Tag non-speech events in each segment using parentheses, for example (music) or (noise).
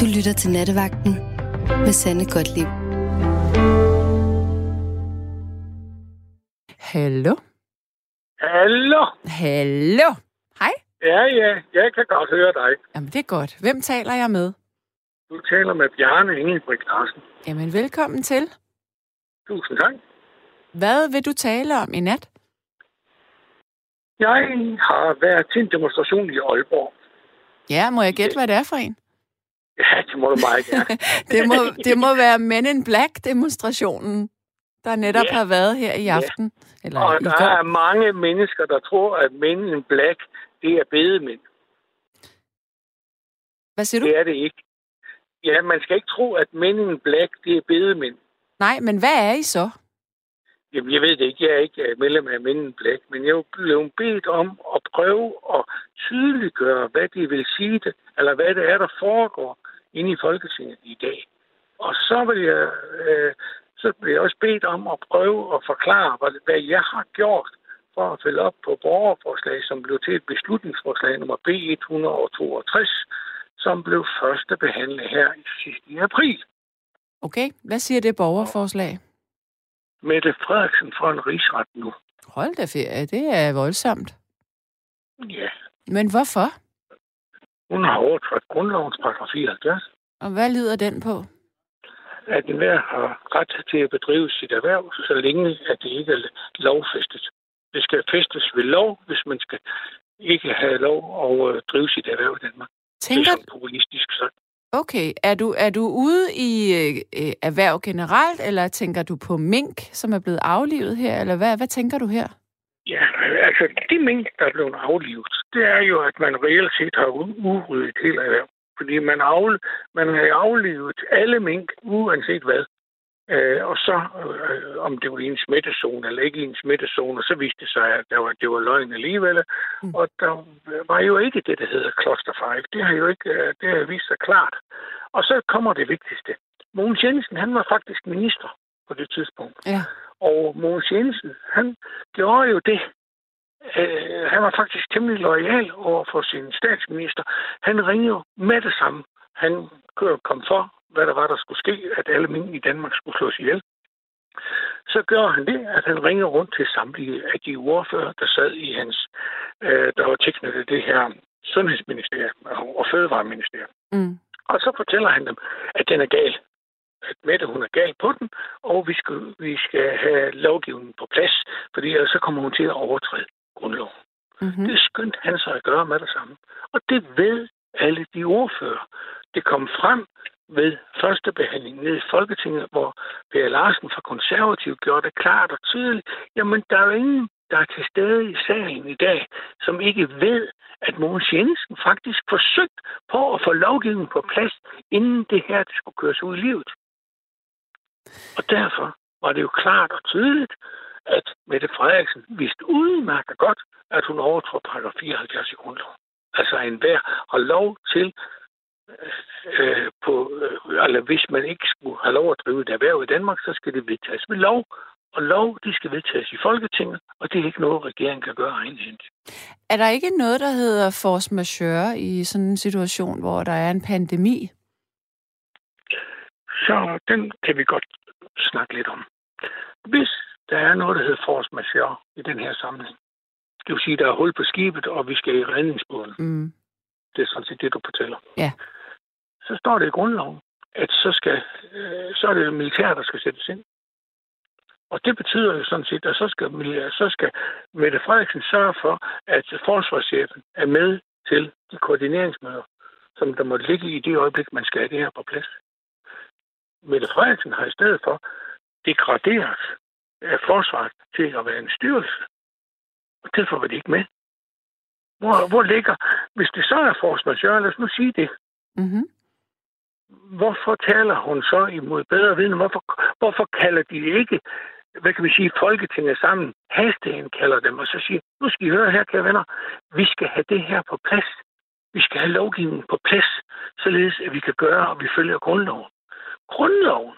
Du lytter til Nattevagten med Sanne Godtlib. Hallo? Hallo? Hallo? Hej? Ja, ja, jeg kan godt høre dig. Jamen, det er godt. Hvem taler jeg med? Du taler med Bjarne Ingebrigt Larsen. Jamen, velkommen til. Tusind tak. Hvad vil du tale om i nat? Jeg har været til en demonstration i Aalborg. Ja, må jeg gætte, hvad det er for en? Ja, det må du meget gerne. (laughs) det, må, det må være Men in Black-demonstrationen, der netop Ja. har været her i aften. Eller Og i der går. er mange mennesker, der tror, at Men in Black, det er bedemænd. Hvad siger du? Det er det ikke. Ja, man skal ikke tro, at Men in Black, det er bedemænd. Nej, men hvad er I så? Jamen, jeg ved det ikke. Jeg er ikke øh, medlem af Men in Black, men jeg blev bedt om at prøve at tydeliggøre, hvad det vil sige, det, eller hvad det er, der foregår inde i Folketinget i dag. Og så vil jeg, øh, så bliver jeg også bedt om at prøve at forklare, hvad, hvad jeg har gjort for at følge op på borgerforslag, som blev til et beslutningsforslag nummer B162, som blev første behandlet her i sidste i april. Okay, hvad siger det borgerforslag? Mette Frederiksen får en rigsret nu. Hold da ferie, det er voldsomt. Ja, Men hvorfor? Hun har overtrådt grundlovens paragraf 74. Og hvad lyder den på? at enhver har ret til at bedrive sit erhverv, så længe at det ikke er lovfæstet. Det skal festes ved lov, hvis man skal ikke have lov at øh, drive sit erhverv i Danmark. Det Tænker, er sådan populistisk sagt. okay, er du, er du ude i øh, øh, erhverv generelt, eller tænker du på mink, som er blevet aflivet her, eller hvad, hvad tænker du her? Ja, altså de mink, der er blevet aflivet, det er jo, at man reelt set har udryddet et helt erhverv. Fordi man, afle, man har aflivet alle mink, uanset hvad. Øh, og så, øh, om det var i en smittezone eller ikke i en smittezone, og så viste det sig, at der var, det var løgn alligevel. Mm. Mm. Og der var jo ikke det, der hedder Cluster 5. Det har jo ikke øh, det har vist sig klart. Og så kommer det vigtigste. Mogens Jensen, han var faktisk minister på det tidspunkt. Ja. Og Mogens Jensen, han gjorde jo det. Øh, han var faktisk temmelig lojal over for sin statsminister. Han ringede med det samme. Han kom for, hvad der var, der skulle ske, at alle mænd i Danmark skulle slås ihjel. Så gør han det, at han ringer rundt til samtlige af de ordfører, der sad i hans, øh, der var tilknyttet det her sundhedsministerium og fødevareministerium. Mm. Og så fortæller han dem, at den er gal. At Mette, hun er gal på den, og vi skal, vi skal have lovgivningen på plads, fordi ellers så kommer hun til at overtræde grundloven. Mm-hmm. Det skyndte han sig at gøre med det samme. Og det ved alle de ordfører. Det kom frem ved første behandling nede i Folketinget, hvor Per Larsen fra Konservativ gjorde det klart og tydeligt. Jamen, der er jo ingen, der er til stede i salen i dag, som ikke ved, at Mogens Jensen faktisk forsøgt på at få lovgivningen på plads, inden det her det skulle køres ud i livet. Og derfor var det jo klart og tydeligt, at Mette Frederiksen vidste udmærket godt, at hun overtrådte paragraf 74 i grundloven. Altså enhver har lov til, øh, på, øh, eller hvis man ikke skulle have lov at drive et erhverv i Danmark, så skal det vedtages ved lov. Og lov, de skal vedtages i Folketinget, og det er ikke noget, regeringen kan gøre egenhændigt. Er der ikke noget, der hedder force majeure i sådan en situation, hvor der er en pandemi? Så den kan vi godt snakke lidt om. Hvis der er noget, der hedder force majeure i den her sammenhæng, det vil sige, at der er hul på skibet, og vi skal i redningsbåden. Mm. Det er sådan set det, du fortæller. Ja. Så står det i grundloven, at så, skal, øh, så er det militær, der skal sættes ind. Og det betyder jo sådan set, at så skal, så skal Mette Frederiksen sørge for, at forsvarschefen er med til de koordineringsmøder, som der må ligge i det øjeblik, man skal have det her på plads. Mette Frederiksen har i stedet for degraderet af forsvaret til at være en styrelse. Og derfor var det ikke med. Hvor, hvor ligger, hvis det så er majeure, lad os nu sige det, Mm-hmm. hvorfor taler hun så imod bedre viden? Hvorfor, hvorfor kalder de ikke, hvad kan vi sige, Folketinget sammen, hasteindkalder kalder dem, og så siger, nu skal I høre her, kære venner, vi skal have det her på plads. Vi skal have lovgivningen på plads, således at vi kan gøre, og vi følger grundloven. Grundloven,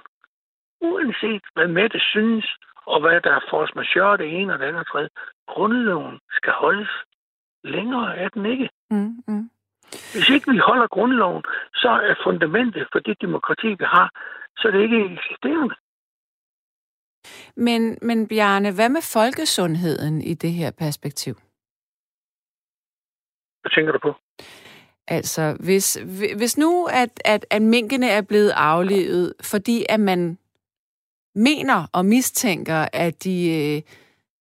uanset hvad Mette synes, og hvad der er force majeure, det ene og det andet tredje, grundloven skal holdes. Længere er den ikke. Mm-hmm. Hvis ikke vi holder grundloven, så er fundamentet for det demokrati, vi har, så er det ikke eksisterende. Men, men Bjarne, hvad med folkesundheden i det her perspektiv? Hvad tænker du på? Altså, hvis, hvis nu, at, at, at minkene er blevet aflevet, fordi at man mener og mistænker, at de, øh,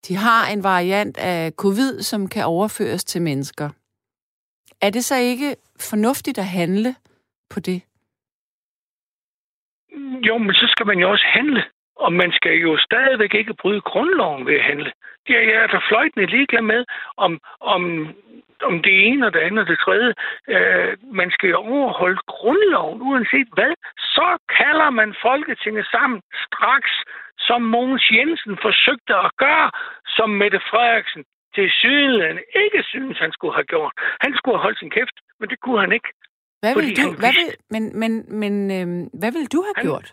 de har en variant af covid, som kan overføres til mennesker, er det så ikke fornuftigt at handle på det? Jo, men så skal man jo også handle. Og man skal jo stadigvæk ikke bryde grundloven ved at handle. Det er jeg er fløjtende ligeglad med, om, om, om det ene og det andet og det tredje. Øh, man skal jo overholde grundloven, uanset hvad. Så kalder man Folketinget sammen straks, som Mogens Jensen forsøgte at gøre, som Mette Frederiksen til syden ikke synes, han skulle have gjort. Han skulle have holdt sin kæft, men det kunne han ikke. Hvad vil du, hvad vil, men, men, men øh, hvad vil du have han, gjort?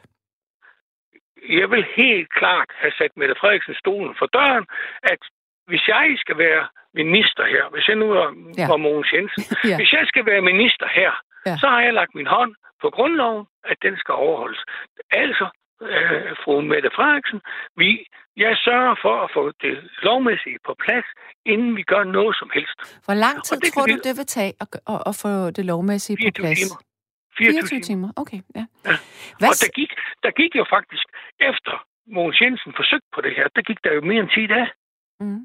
jeg vil helt klart have sat Mette Frederiksen stolen for døren, at hvis jeg skal være minister her, hvis jeg nu er, ja. var Mogens Jensen, (laughs) ja. hvis jeg skal være minister her, ja. så har jeg lagt min hånd på grundloven, at den skal overholdes. Altså, øh, fru Mette Frederiksen, vi, jeg sørger for at få det lovmæssige på plads, inden vi gør noget som helst. Hvor lang tid tror du, det vil tage at, at, at få det lovmæssige på plads? Timer. 24, 24 timer. Okay, ja. ja. Hvad? Og der gik, der gik jo faktisk, efter Mogens Jensen forsøgte på det her, der gik der jo mere end 10 dage. Mm.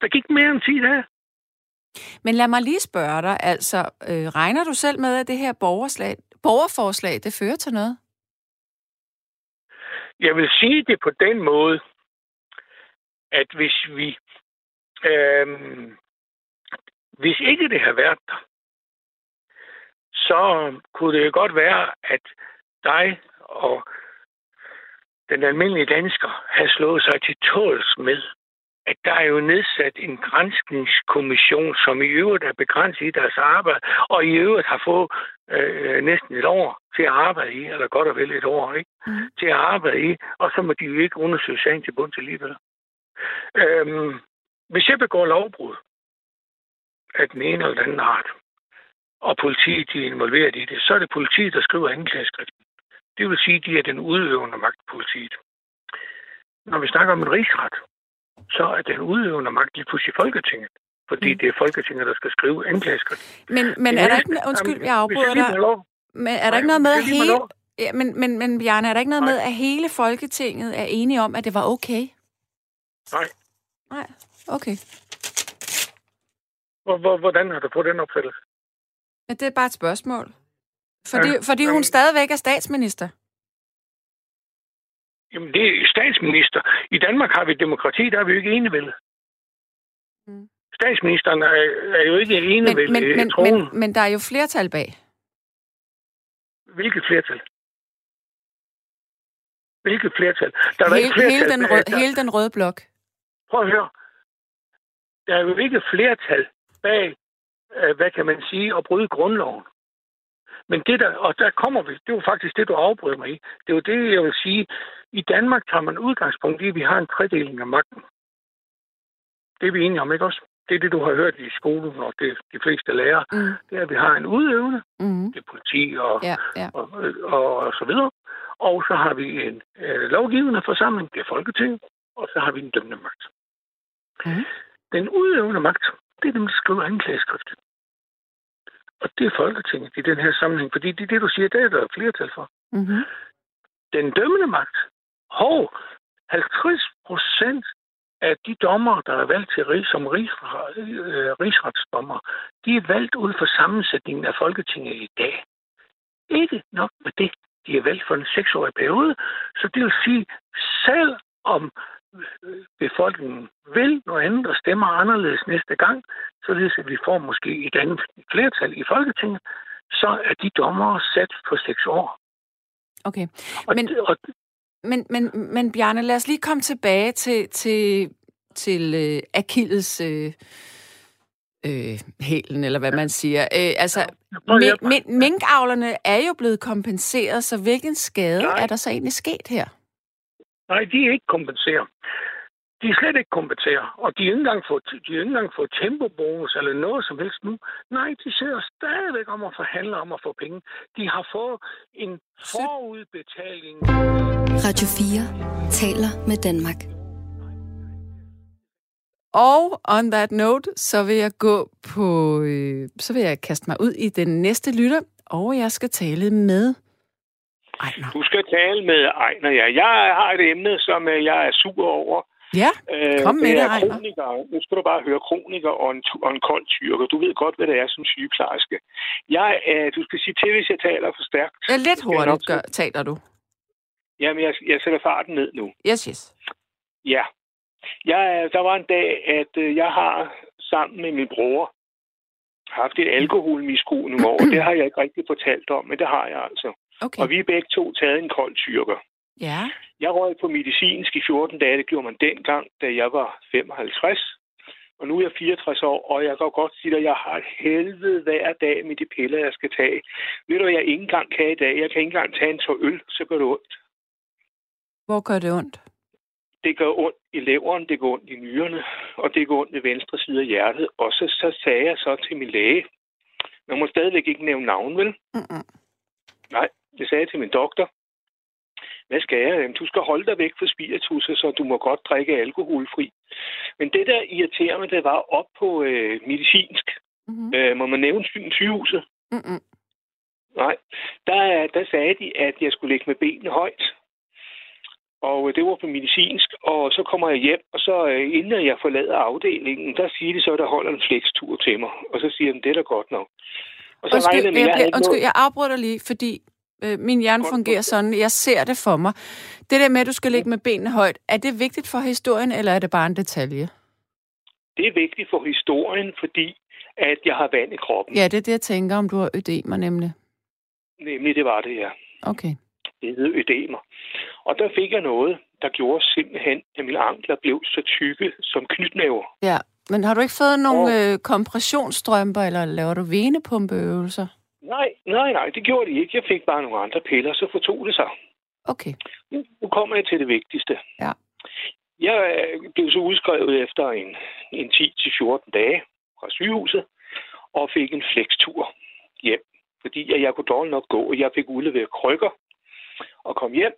Der gik mere end 10 dage. Men lad mig lige spørge dig, altså, øh, regner du selv med, at det her borgerslag, borgerforslag, det fører til noget? Jeg vil sige det på den måde, at hvis vi, øh, hvis ikke det har været der, så kunne det godt være, at dig og den almindelige dansker har slået sig til tåls med, at der er jo nedsat en grænskningskommission, som i øvrigt er begrænset i deres arbejde, og i øvrigt har fået øh, næsten et år til at arbejde i, eller godt og vel et år, ikke? Mm. til at arbejde i, og så må de jo ikke undersøge sagen til bunds alligevel. Øhm, hvis jeg begår lovbrud af den ene eller den anden art, og politiet de er involveret i det, så er det politiet, der skriver anklageskriften. Det vil sige, at de er den udøvende magt, politiet. Når vi snakker om en rigsret, så er den udøvende magt lige pludselig Folketinget. Fordi mm. det er Folketinget, der skal skrive anklageskriften. Men, men er der ikke... Undskyld, jeg afbryder dig. Men er der ikke noget med, at hele... Ja, men, men, men Bjarne, er der ikke noget Nej. med, at hele Folketinget er enige om, at det var okay? Nej. Nej, okay. Hvordan har du fået den opfattelse? Men det er bare et spørgsmål. Fordi, ja, fordi hun stadigvæk er statsminister. Jamen, det er statsminister. I Danmark har vi demokrati, der er vi jo ikke vel. Mm. Statsministeren er, er jo ikke enig men, men, men, men, men der er jo flertal bag. Hvilket flertal? Hvilket flertal? Der er hele, ikke flertal hele, den rød, bag, der... hele den røde blok. Prøv at høre. Der er jo ikke flertal bag øh, hvad kan man sige, at bryde grundloven. Men det der, og der kommer vi, det er jo faktisk det, du afbryder mig i. Det er jo det, jeg vil sige. I Danmark tager man udgangspunkt i, at vi har en tredeling af magten. Det er vi enige om, ikke også? Det er det, du har hørt i skolen, og det de fleste lærere. Mm. Det er, at vi har en udøvende, mm. det er politi og, ja, ja. Og, og, og så videre. Og så har vi en øh, lovgivende forsamling, det er Folketinget, og så har vi en dømmende magt. Mm. Den udøvende magt, det er dem, der skriver anklageskriftet. Og det er Folketinget i den her sammenhæng, fordi det er det, du siger, det er der flertal for. Mm-hmm. Den dømmende magt, hov, 50 procent af de dommer, der er valgt til rig, som rig, øh, rigsretsdommer, de er valgt ud fra sammensætningen af Folketinget i dag. Ikke nok med det. De er valgt for en seksårig periode, så det vil sige, selv om befolkningen vil noget andet og stemmer anderledes næste gang, således at vi får måske et andet flertal i Folketinget, så er de dommere sat på seks år. Okay. Og men, og, men, men, men Bjarne, lad os lige komme tilbage til, til, til uh, Achilles... Uh, øh, hælen, eller hvad man siger. Øh, altså, min, min, minkavlerne er jo blevet kompenseret, så hvilken skade Nej. er der så egentlig sket her? Nej, de er ikke kompenseret. de er slet ikke kompetere, og de har ikke engang fået, de har ikke engang fået tempobonus eller noget som helst nu. Nej, de sidder stadigvæk om at forhandle om at få penge. De har fået en forudbetaling. Radio 4 taler med Danmark. Og on that note, så vil jeg gå på, øh, så vil jeg kaste mig ud i den næste lytter, og jeg skal tale med Ejner. Du skal tale med Ejner, ja. Jeg har et emne, som øh, jeg er sur over. Ja, kom med det, Ejner. Kroniker. Nu skal du bare høre kroniker og en, og en kold tyrker. Du ved godt, hvad det er som sygeplejerske. Jeg, øh, du skal sige til, hvis jeg taler for stærkt. Ja, lidt hurtigt gør, taler du. Jamen, jeg, jeg sætter farten ned nu. Yes, yes. Ja. Jeg, der var en dag, at øh, jeg har sammen med min bror haft et alkoholmisbrug nogle år. det har jeg ikke rigtig fortalt om, men det har jeg altså. Okay. Og vi er begge to taget en kold tyrker. Ja. Jeg røg på medicinsk i 14 dage. Det gjorde man dengang, da jeg var 55. Og nu er jeg 64 år, og jeg kan godt sige at jeg har et helvede hver dag med de piller, jeg skal tage. Ved du, jeg ikke engang kan i dag? Jeg kan ikke engang tage en tår øl, så gør det ondt. Hvor gør det ondt? Det gør ondt i leveren, det går ondt i nyrerne, og det går ondt i venstre side af hjertet. Og så, så sagde jeg så til min læge, man må stadigvæk ikke nævne navn, vel? Mm-mm. Nej, det sagde jeg til min doktor. Hvad skal jeg? Jamen, du skal holde dig væk fra spiritus, så du må godt drikke alkoholfri. Men det, der irriterer mig, det var op på øh, medicinsk. Mm-hmm. Øh, må man nævne sy- sygehuset? Mm-mm. Nej. Der, der sagde de, at jeg skulle ligge med benene højt. Og øh, det var på medicinsk, og så kommer jeg hjem, og så øh, inden jeg forlader afdelingen, der siger de så, at der holder en flextur til mig. Og så siger de, det er da godt nok. Og så Undskyld, jeg jeg, jeg, undskyld, jeg afbryder lige, fordi øh, min hjerne fungerer sådan, jeg ser det for mig. Det der med, at du skal ligge med benene højt, er det vigtigt for historien, eller er det bare en detalje? det er vigtigt for historien, fordi at jeg har vand i kroppen. Ja, det er det, jeg tænker, om du har ødemer nemlig. Nemlig det var det, ja. Okay. Det hed ødemer. Og der fik jeg noget, der gjorde simpelthen, at mine ankler blev så tykke som knytnæver. Ja, men har du ikke fået nogle øh, kompressionsstrømper, eller laver du venepumpeøvelser? Nej, nej, nej, det gjorde de ikke. Jeg fik bare nogle andre piller, så fortog det sig. Okay. Nu nu kommer jeg til det vigtigste. Ja. Jeg øh, blev så udskrevet efter en, en 10-14 dage fra sygehuset, og fik en flextur hjem. Fordi at jeg kunne dårligt nok gå, og jeg fik udleveret krykker og kom hjem.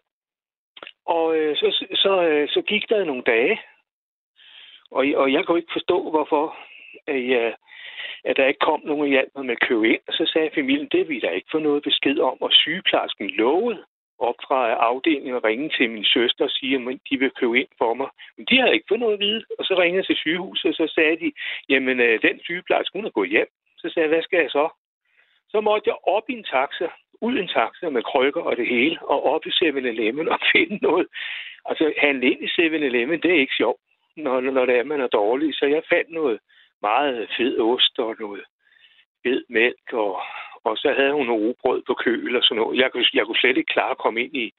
Og øh, så, så, øh, så gik der nogle dage, og, og jeg kunne ikke forstå, hvorfor at, jeg, at der ikke kom nogen og hjalp mig med at købe ind. Og så sagde familien, det vil der ikke få noget besked om, og sygeplejersken lovede op fra afdelingen og ringe til min søster og sige, at de vil købe ind for mig. Men de havde ikke fået noget at vide, og så ringede jeg til sygehuset, og så sagde de, jamen øh, den sygeplejerske, hun er gået hjem. Så sagde jeg, hvad skal jeg så? Så måtte jeg op i en taxa, ud i en taxa med krykker og det hele, og op i 7-Eleven og (laughs) finde noget. Altså, handle ind i 7-Eleven, det er ikke sjovt, når, når det er, man er dårlig. Så jeg fandt noget meget fed ost og noget fed mælk, og, og så havde hun noget rugbrød på køl og sådan noget. Jeg kunne, jeg kunne slet ikke klare at komme ind i,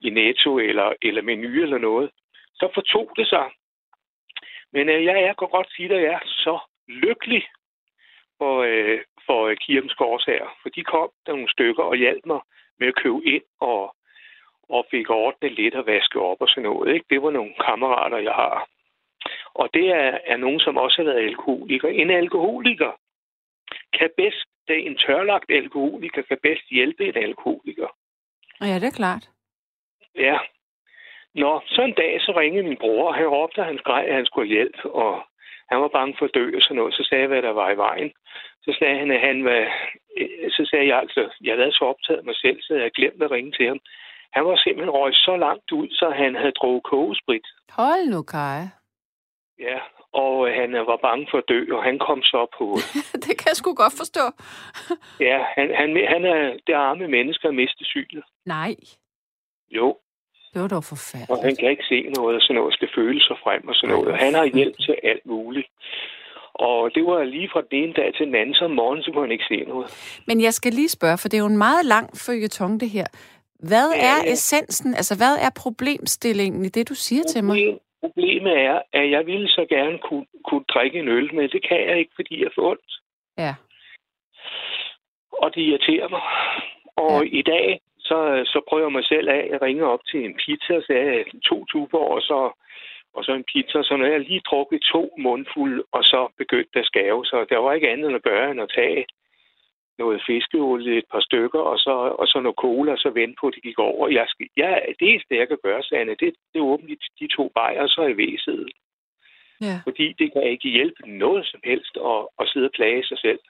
i Netto eller, eller menu eller noget. Så fortog det sig. Men øh, jeg, jeg kan godt sige, at jeg er så lykkelig for, øh, for øh, kirkens gårdsager. For de kom der nogle stykker og hjalp mig med at købe ind og, og fik ordnet lidt og vaske op og sådan noget. Ikke? Det var nogle kammerater, jeg har. Og det er, er nogen, som også har været alkoholiker. En alkoholiker kan bedst, er en tørlagt alkoholiker, kan bedst hjælpe en alkoholiker. Ja, det er klart. Ja. Nå, så en dag, så ringede min bror, og han råbte, at han skreg, at han skulle hjælp, og han var bange for at dø og sådan noget. Så sagde jeg, hvad der var i vejen. Så sagde han, at han var... Så sagde jeg altså, jeg havde så optaget mig selv, så jeg havde glemt at ringe til ham. Han var simpelthen røget så langt ud, så han havde drukket kogesprit. Hold nu, Kai. Ja, og øh, han øh, var bange for at dø, og han kom så på... (laughs) det kan jeg sgu godt forstå. (laughs) Ja, han, han, han er det arme menneske at miste synet. Nej, Jo, det var dog og han forfærdeligt. kan ikke se noget, og sådan noget skal føle sig frem og sådan noget. Og han har hjælp til alt muligt. Og det var lige fra den ene dag til den anden, så om morgenen, så kunne han ikke se noget. Men jeg skal lige spørge, for det er jo en meget lang følgetong, det her. Hvad Ja, er essensen, altså hvad er problemstillingen i det, du siger til mig? Problem- Problemet er, at jeg ville så gerne kunne, kunne drikke en øl, men det kan jeg ikke, fordi jeg får ondt. Ja. Og det irriterer mig. Og ja. i dag, så, så prøver jeg mig selv af. Jeg ringer op til en pizza og sagde to tuber, og så og så en pizza. Så når jeg lige drukket to mundfulde, og så begyndte at skave, så der var ikke andet end at gøre end at tage noget fiskeolie, et par stykker, og så, og så noget cola, og så vente på, at det gik over. Jeg skal, ja, det eneste, jeg kan gøre, Sanne, det, det er åbne de, to bajer, og så er jeg væset. Ja. Fordi det kan ikke hjælpe noget som helst at, at sidde og plage sig selv.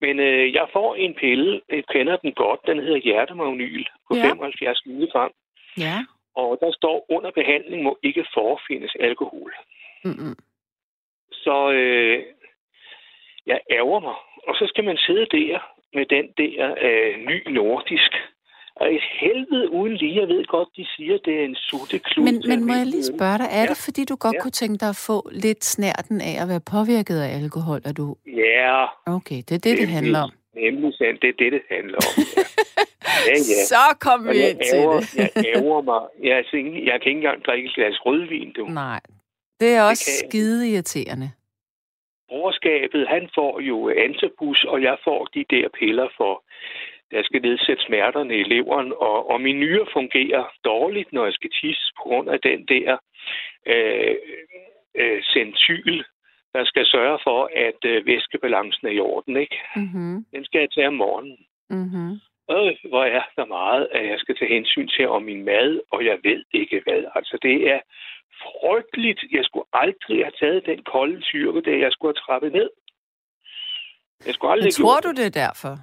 Men øh, jeg får en pille, jeg kender den godt, den hedder hjertemagnyl på Ja. ja. 75 mg. Ja. Og der står, under behandling må ikke forefindes alkohol. Mm-mm. Så øh, jeg ærger mig. Og så skal man sidde der med den der øh, ny nordisk. Og et helvede uden lige. Jeg ved godt, de siger, det er en sutteklud. Men, men må jeg lige spørge dig, er Ja. det fordi, du godt Ja. kunne tænke dig at få lidt snærten af at være påvirket af alkohol? Er du... Ja, Okay, det er det, det handler om. Nemlig sandt. Det er det, det handler om. Ja, (laughs) ja. ja. Så kom Og vi ind til ærger, det. jeg (laughs) ærger mig. Jeg, altså jeg kan ikke engang drikke et glas rødvin, du. Nej, det er også ikke. skide irriterende. Borgerskabet, han får jo antabus, og jeg får de der piller for, jeg skal nedsætte smerterne i leveren, og, og min nyre fungerer dårligt, når jeg skal tisse på grund af den der øh, øh, centyl, der skal sørge for, at øh, væskebalancen er i orden. Ikke? Mm-hmm. Den skal jeg tage om morgenen. Mm-hmm. Øh, hvor er der meget, at jeg skal tage hensyn til om min mad, og jeg ved ikke hvad. Altså, det er frygteligt. Jeg skulle aldrig have taget den kolde tyrke, da jeg skulle have trappet ned. Jeg skulle aldrig Men tror gjort du, det er derfor?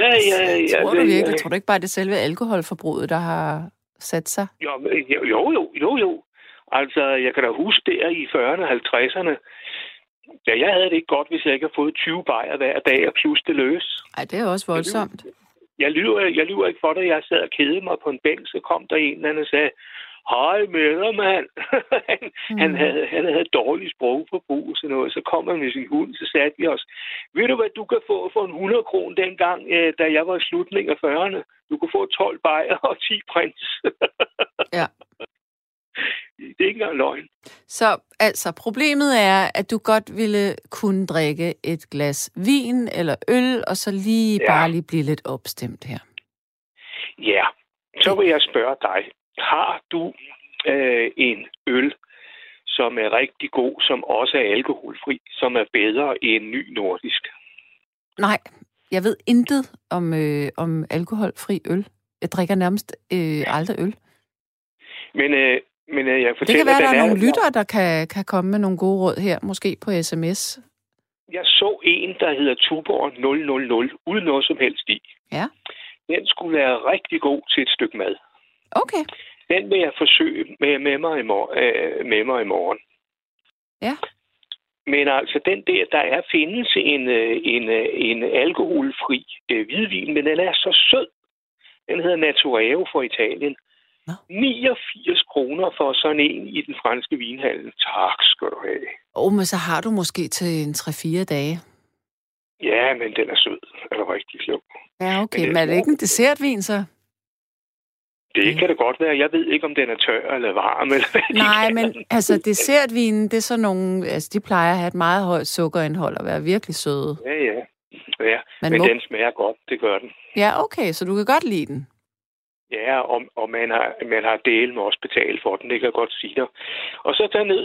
Ja, ja, ja. tror du det- virkelig? Tror du ikke bare, det er selve alkoholforbruget, der har sat sig? Jo, jo, jo, jo, jo. Altså, jeg kan da huske der i 40'erne og 50'erne, ja, jeg havde det ikke godt, hvis jeg ikke havde fået 20 bajer hver dag og plus det løs. Nej, det er også voldsomt. Jeg lyver, jeg lyver ikke for dig. Jeg sad og kedede mig på en bænk, så kom der en eller anden og sagde, Hej dig, mand. (laughs) han, mm. han, havde, han havde dårlig sprogforbrug og sådan noget. Så kom han med sin hund, så satte vi os. Ved du, hvad du kan få for en 100 kron dengang, øh, da jeg var i slutningen af 40'erne? Du kunne få 12 bajer og 10 prins. (laughs) Ja. Det er ikke engang løgn. Så altså, problemet er, at du godt ville kunne drikke et glas vin eller øl, og så lige Ja. bare lige blive lidt opstemt her. Ja, så vil jeg spørge dig. Har du øh, en øl, som er rigtig god, som også er alkoholfri, som er bedre end ny nordisk? Nej, jeg ved intet om, øh, om alkoholfri øl. Jeg drikker nærmest øh, aldrig øl. Men, øh, men øh, jeg Det kan være, der hvad er nogle lyttere, der kan, kan komme med nogle gode råd her, måske på sms. Jeg så en, der hedder Tuborg 000, uden noget som helst i. Ja. Den skulle være rigtig god til et stykke mad. Okay. Den vil jeg forsøge med, med, mig, i mor- øh, med mig i morgen. Ja. Men altså, den der, der er findes en, øh, en, øh, en alkoholfri øh, hvidvin, men den er så sød. Den hedder Natureo fra Italien. Nå. 89 kroner for sådan en i den franske vinhandel. Tak skal du have. Åh, oh, men så har du måske til en 3-4 dage. Ja, men den er sød. Den er rigtig klog. Ja, okay. Men Men er det ikke en dessertvin, så? Det Ja. kan det godt være. Jeg ved ikke, om den er tør eller varm. Eller hvad Nej, men altså dessertvinen, det er sådan nogle, altså de plejer at have et meget højt sukkerindhold og være virkelig søde. Ja, ja. ja. Men Men må- den smager godt, det gør den. Ja, okay, så du kan godt lide den. Ja, og, og man har, man har del med også betalt for den, det kan jeg godt sige dig. Og så ned.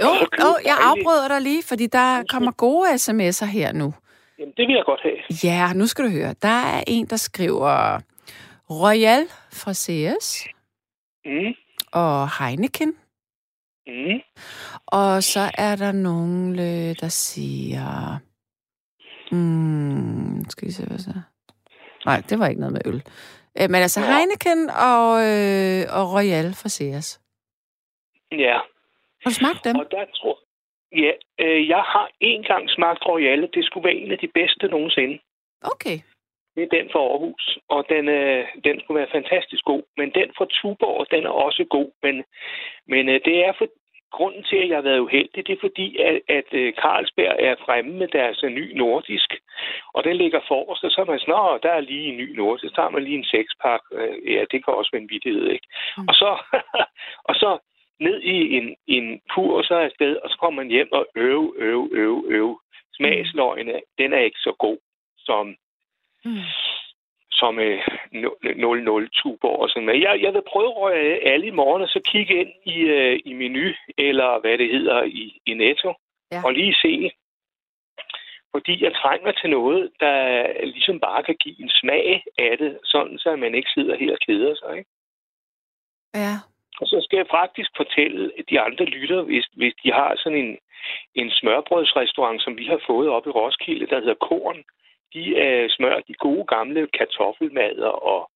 Jo, Åh, Gud, jo, jeg afbryder dig lige, fordi der kommer gode sms'er her nu. Jamen, det vil jeg godt have. Ja, nu skal du høre. Der er en, der skriver Royal fra CS Mm, og Heineken. mm. Og så er der nogen, øh, der siger... Mm, skal vi se, hvad så? Nej, det var ikke noget med øl. Øh, Men altså Nå. Heineken og, øh, og Royal fra CS. Ja, Har du smagt dem? og der tror Ja, øh, jeg har en gang smagt Royale. Det skulle være en af de bedste nogensinde. Okay. Det er den fra Aarhus, og den, øh, den skulle være fantastisk god. Men den fra Tuborg, den er også god. Men, men øh, det er for grunden til, at jeg har været uheldig, det er fordi, at, at øh, Carlsberg er fremme med deres øh, ny nordisk. Og den ligger forrest, og så er man sådan, "Nå, der er lige en ny nordisk. Så tager man lige en sekspak. Øh, ja, det kan også være en vittighed, ikke? Mm. Og så, (laughs) og så ned i en, en kur, og så afsted, og så kommer man hjem og øve, øve, øve, øve. Smagsløgene, den er ikke så god som Mm. Som øh, 00 tuber og sådan noget. Jeg, jeg vil prøve at alle i morgen, og så kigge ind i, øh, i menu, eller hvad det hedder, i, i Netto, ja. og lige se, fordi jeg trænger til noget, der ligesom bare kan give en smag af det, sådan så man ikke sidder her og keder sig. Ikke? Ja. Og så skal jeg faktisk fortælle de andre lytter, hvis, hvis de har sådan en, en smørbrødsrestaurant, som vi har fået op i Roskilde, der hedder Korn. De uh, smører de gode gamle kartoffelmader og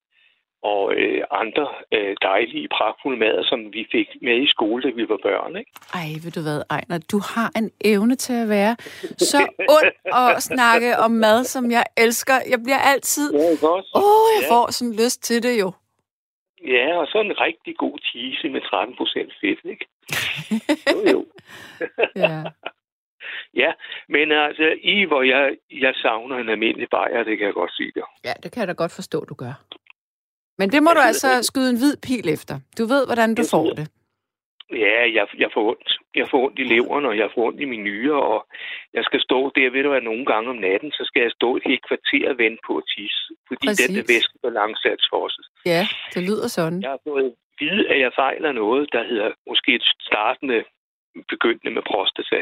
og øh, andre øh, dejlige, pragtfulde mader, som vi fik med i skole, da vi var børn. Ikke? Ej, ved du hvad, Ejner, du har en evne til at være så ond og snakke om mad, som jeg elsker. Jeg bliver altid... Ja, Åh, oh, jeg ja. får sådan lyst til det jo. Ja, og så en rigtig god cheese med 13 procent fedt, ikke? (laughs) jo, jo. ja. (laughs) Ja, men altså, i hvor jeg, jeg savner en almindelig bajer, det kan jeg godt sige det. Ja, det kan jeg da godt forstå, du gør. Men det må du altså skyde en hvid pil efter. Du ved, hvordan du får det. Ja, jeg, jeg, får ondt. Jeg får ondt i leveren, og jeg får ondt i mine nyrer, og jeg skal stå der, ved du hvad, nogle gange om natten, så skal jeg stå et helt kvarter og vente på at tisse, fordi Præcis. den der væskebalance er tosset. Ja, det lyder sådan. Jeg har fået vide, at jeg fejler noget, der hedder måske et startende begyndende med prostata.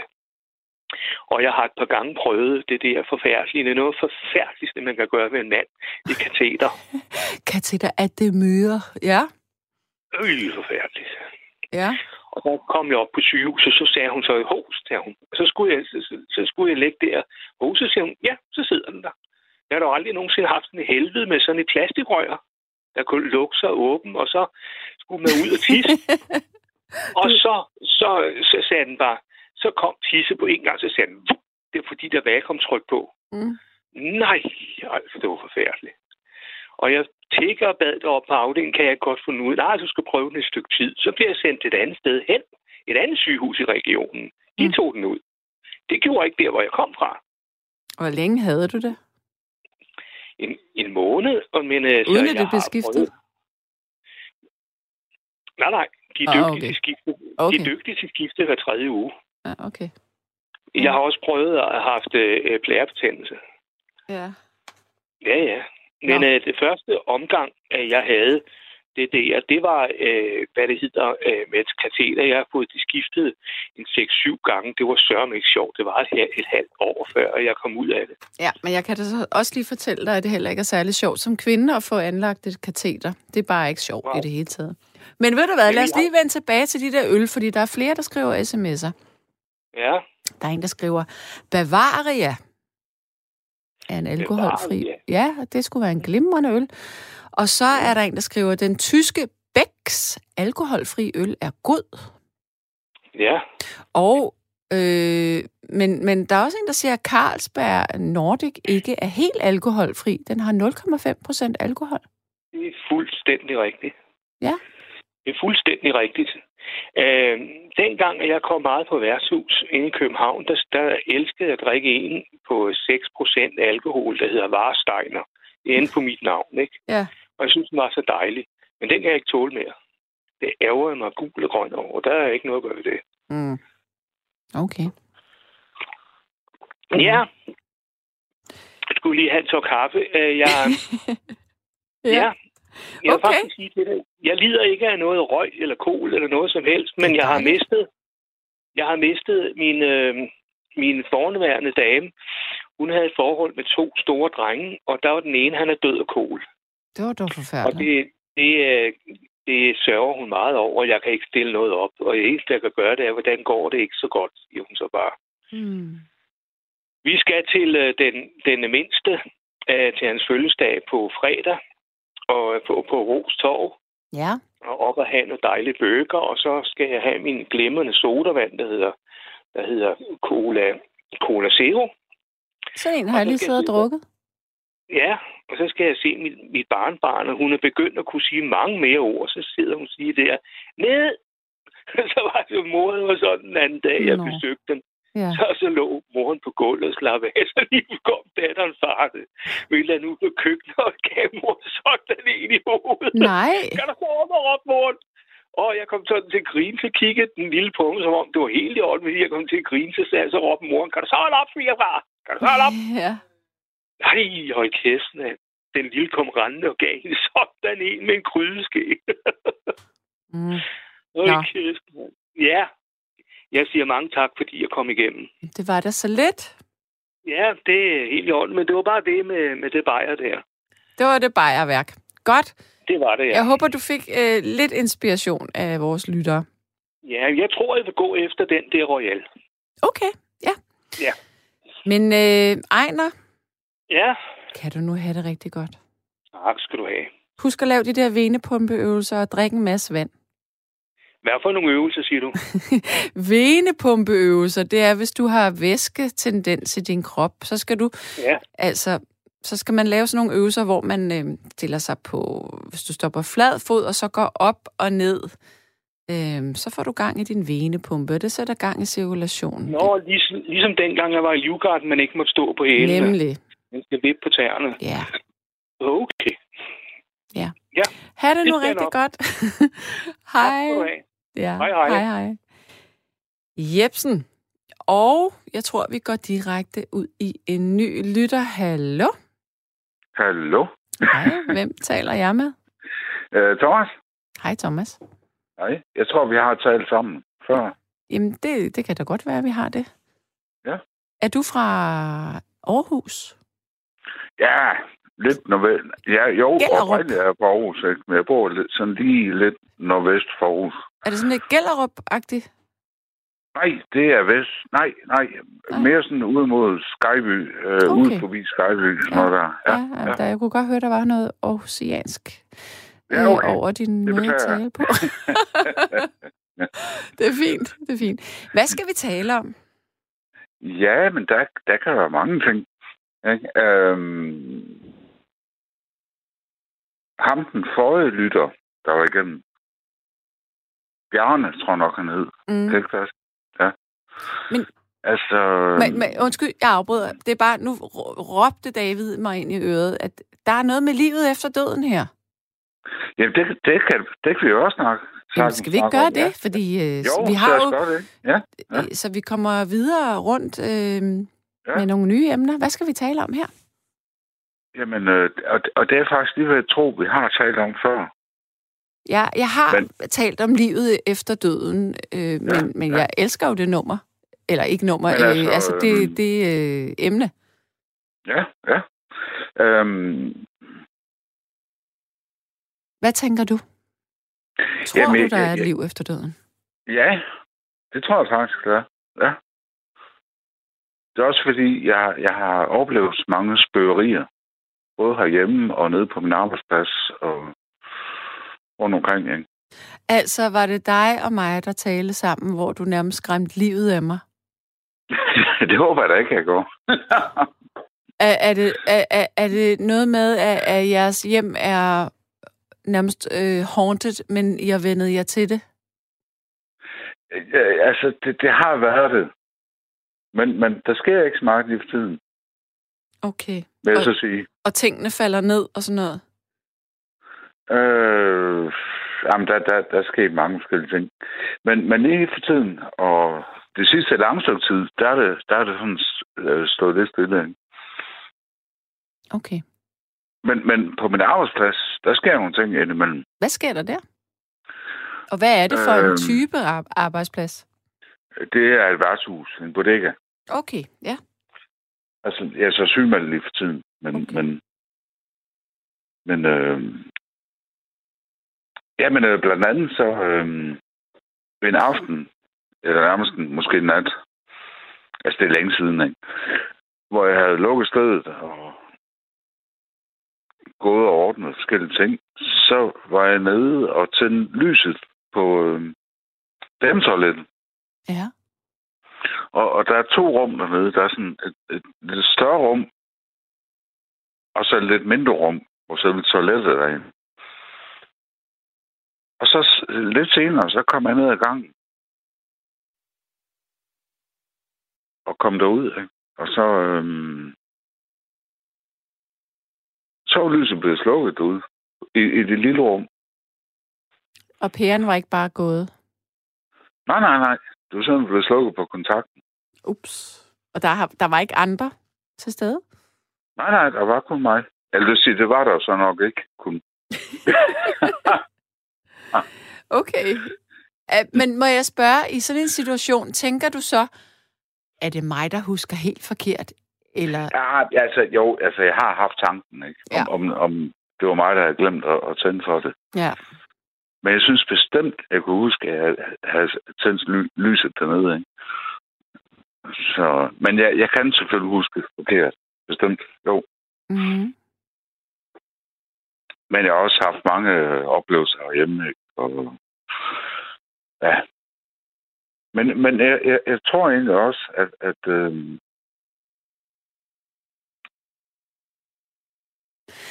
Og jeg har et par gange prøvet det der forfærdelige. Det er noget forfærdeligt, man kan gøre ved en mand. Det er kateter. (laughs) kateter, er det myre? Ja. Øh, forfærdeligt. Ja. Og så kom jeg op på sygehuset, så sagde hun så, hos, sagde hun. Og så skulle jeg, så, så skulle jeg lægge der. Hos, så siger hun, ja, så sidder den der. Jeg har da aldrig nogensinde haft sådan et helvede med sådan et plastikrør, der kunne lukke sig åben, og så skulle man ud og tisse. (laughs) og så, så, så sagde den bare, så kom tisse på en gang, så sagde den, det er fordi, der er vakuumtryk på. Mm. Nej, altså, det var forfærdeligt. Og jeg tækker og bad deroppe på afdelingen, kan jeg godt få ud. Nej, så skal prøve den et stykke tid. Så bliver jeg sendt et andet sted hen. Et andet sygehus i regionen. De mm. tog den ud. Det gjorde ikke der, hvor jeg kom fra. Hvor længe havde du det? En, en måned. Og, men, øh, Uden at det blev skiftet? Nej, nej. De er, ah, okay. til skifte. Okay. de er dygtige til skifte hver tredje uge. Ja, okay. Jeg har også prøvet at have haft øh, plærepetændelse. Ja. Ja, ja. Men ja. øh, det første omgang, at jeg havde det der, det var, øh, hvad det hedder, øh, med et kateter. Jeg har fået det skiftet en 6-7 gange. Det var sørme ikke sjovt. Det var et, et halvt år før, jeg kom ud af det. Ja, men jeg kan da også lige fortælle dig, at det heller ikke er særlig sjovt som kvinde at få anlagt et kateter. Det er bare ikke sjovt wow. i det hele taget. Men ved du hvad, lad os lige vende tilbage til de der øl, fordi der er flere, der skriver sms'er. Ja. Der er en, der skriver, Bavaria er en alkoholfri. Bavaria. Ja, det skulle være en glimrende øl. Og så er der en, der skriver, den tyske Becks alkoholfri øl er god. Ja. Og, øh, men, men der er også en, der siger, at Carlsberg Nordic ikke er helt alkoholfri. Den har 0,5 procent alkohol. Det er fuldstændig rigtigt. Ja. Det er fuldstændig rigtigt. Øh, dengang jeg kom meget på værtshus inde i København, der, der elskede jeg at drikke en på 6% alkohol, der hedder Varsteiner. Inde på mit navn, ikke? Ja. Og jeg synes, den var så dejlig. Men den kan jeg ikke tåle mere. Det ærger mig gul og grøn over. Der er ikke noget at gøre ved det. Mm. Okay. Ja. Jeg skulle lige have en tår kaffe. Øh, jeg, (laughs) ja. ja. Jeg vil okay. faktisk sige til dig, jeg lider ikke af noget røg eller kol eller noget som helst, men jeg har mistet, jeg har mistet min, øh, min forneværende dame. Hun havde et forhold med to store drenge, og der var den ene, han er død af kol. Det var dog forfærdeligt. Og det, det, øh, det sørger hun meget over, og jeg kan ikke stille noget op. Og det eneste, jeg kan gøre, det er, hvordan går det ikke så godt, siger hun så bare. Hmm. Vi skal til øh, den, den mindste øh, til hans fødselsdag på fredag, og på, på Ros Torv. Ja. Og op og have noget dejligt bøger, og så skal jeg have min glimrende sodavand, der hedder, der hedder Cola, Cola Zero. Så en har jeg lige siddet og drukket. Ja, og så skal jeg se mit, mit barnbarn, og hun er begyndt at kunne sige mange mere ord. Så sidder hun og siger der, ned! (laughs) så var det jo moren var sådan den anden dag, jeg Nå. besøgte dem. Ja. Så, så lå moren på gulvet og slappede af, så lige kom datteren farte. Ville han ud på køkkenet og gav mor sådan en i hovedet. Nej. Kan du få op, moren? Og jeg kom sådan til at grine, så kiggede den lille punkt, som om det var helt i orden, men jeg kom til at grine, så sagde så råbte moren, kan du så holde op, svigerfar? Kan du så holde op? Ja. Nej, hold kæft, den lille kom rendende og gav hende sådan en med en krydeske. Mm. Okay. Ja, jeg siger mange tak, fordi jeg kom igennem. Det var da så let. Ja, det er helt i orden, men det var bare det med, med det bajer der. Det var det bajerværk. Godt. Det var det, ja. Jeg håber, du fik øh, lidt inspiration af vores lyttere. Ja, jeg tror, jeg vil gå efter den der Royal. Okay, ja. Ja. Men øh, Ejner, Ja, kan du nu have det rigtig godt? tak skal du have. Husk at lave de der venepumpeøvelser og drikke en masse vand. Hvad for nogle øvelser, siger du? (laughs) Venepumpeøvelser, det er, hvis du har væsketendens i din krop, så skal du Ja, altså så skal man lave sådan nogle øvelser, hvor man øh, stiller sig på, hvis du står på flad fod, og så går op og ned, øh, så får du gang i din venepumpe, og det sætter gang i cirkulationen. Nå, ligesom, ligesom dengang jeg var i Livgarden, man ikke måtte stå på hælene. Nemlig, Man skal vippe på tæerne. ja. Okay. Ha' det Det nu rigtig nok. godt. (laughs) Hej. Ja. Hej, hej. hej, hej. Jepsen. Og jeg tror, vi går direkte ud i en ny lytter. Hallo? Hallo? Hej, hvem (laughs) taler jeg med? Øh, Thomas? Hej, Thomas. Hej. Jeg tror, vi har talt sammen før. Jamen, det, det kan da godt være, at vi har det. Ja. Er du fra Aarhus? Ja, lidt nordvest. Ja, jo, Gellerup. oprindeligt er jeg fra Aarhus, ikke? men jeg bor lidt, sådan lige lidt nordvest for Aarhus. Er det sådan lidt Gellerup-agtigt? Nej, det er vest. Nej, nej. Nej. Mere sådan ud mod Skyby. Øh, Okay. Ud forbi Skyby. Sådan noget der. Ja, Ja, ja. Der, jeg kunne godt høre, der var noget aarhusiansk Ja, okay. øh, over din Det måde at tale på. (laughs) det er fint, det er fint. Hvad skal vi tale om? ja, men der, der kan være mange ting. Ikke? Øhm, ham den forrige lytter, der var igennem. Bjarne, tror jeg nok, han hed. Mm. Texas. Ja. Men- altså... Men, men, undskyld, jeg afbryder. Det er bare, nu rå- råbte David mig ind i øret, at der er noget med livet efter døden her. Ja, det, det, kan, det kan vi jo også snakke. Jamen, skal vi ikke gøre om, det? Fordi øh, Jo, vi har jo, det. Ja. ja. så vi kommer videre rundt øh, Ja. med nogle nye emner. Hvad skal vi tale om her? Jamen, øh, og, og det er faktisk lige ved at tro, vi har talt om før. Jeg, jeg har Men- talt om livet efter døden, øh, men, Ja, men ja. jeg elsker jo det nummer. Eller ikke nummer, Men øh, altså, altså, altså det, øhm, det øh, emne. Ja, ja. Øhm, Hvad tænker du? Tror Jamen, du, der jeg- er et jeg- liv efter døden? ja, det tror jeg faktisk, det er. Ja. Det er også fordi, jeg, jeg har oplevet mange spøgerier. Både herhjemme og nede på min arbejdsplads og rundt omkring. Ikke? Altså, var det dig og mig, der talte sammen, hvor du nærmest skræmte livet af mig? (laughs) det håber jeg da ikke, jeg går. Er, er, det, er, er, det noget med, at, at jeres hjem er nærmest øh, haunted, men har vendet jer til det? Ja, altså, det, det har været det. Men, men der sker ikke så meget lige for tiden, Okay. vil jeg Og- så sige. Og tingene falder ned og sådan noget? Øh, jamen, der, der, der er sket mange forskellige ting. Men, men lige for tiden, og det sidste lange stykke tid, der er det, der er det sådan øh, stået lidt stille. Okay. Men, men på min arbejdsplads, der sker nogle ting indimellem. Hvad sker der der? Og hvad er det for en Øhm. type ar- arbejdsplads? Det er et værtshus, en bodega. Okay, ja. Altså, jeg er så sygemeldt lige for tiden. Men, Okay. men, men øh, ja, men øh, blandt andet så øh, en aften, eller nærmest en, måske en nat, altså det er længe siden, ikke? hvor jeg havde lukket stedet og gået og ordnet forskellige ting, så var jeg nede og tændte lyset på øh, dametoilettet. Ja. Og, og der er to rum dernede. Der er sådan et, et, et lidt større rum, og så et lidt mindre rum, hvor selve toilettet er inde. Og så lidt senere, så kom jeg ned ad gangen. Og kom derud, ikke? Og så... Øhm, så lyset blevet slukket derude. I, I det lille rum. Og pæren var ikke bare gået. Nej, nej, nej. Det var sådan blevet slukket på kontakten. Ups. Og der, har, der var ikke andre til stede? Nej, nej, der var kun mig. Eller det sige, det var der så nok ikke kun. (laughs) okay. Men må jeg spørge, i sådan en situation, tænker du så, er det mig, der husker helt forkert? Eller? Ja, altså, jo, altså, jeg har haft tanken, ikke? Om, Ja. om, om det var mig, der havde glemt at, at tænde for det. Ja. Men jeg synes bestemt, jeg kunne huske, at jeg havde tændt ly- lyset dernede, ikke? Så, men jeg, jeg kan selvfølgelig huske det forkert. Bestemt, jo. Mm-hmm. Men jeg har også haft mange øh, oplevelser herhjemme, ikke? Og, ja. Men, men jeg, jeg, jeg tror egentlig også, at, at øh,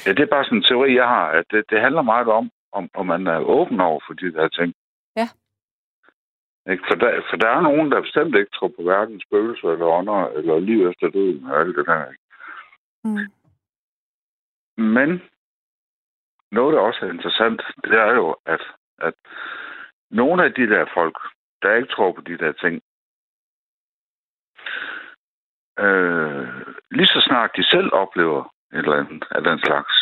ja, det er bare sådan en teori, jeg har, at det, det handler meget om, om, om man er åben over for de der ting. Ja. Ikke? For, der, for der er nogen, der bestemt ikke tror på hverken spøgelser eller ånder, eller liv efter døden og alt det der. Ikke? Mm. Men noget, der også er interessant, det er jo, at, at nogle af de der folk, der ikke tror på de der ting, øh, lige så snart de selv oplever et eller andet af den slags,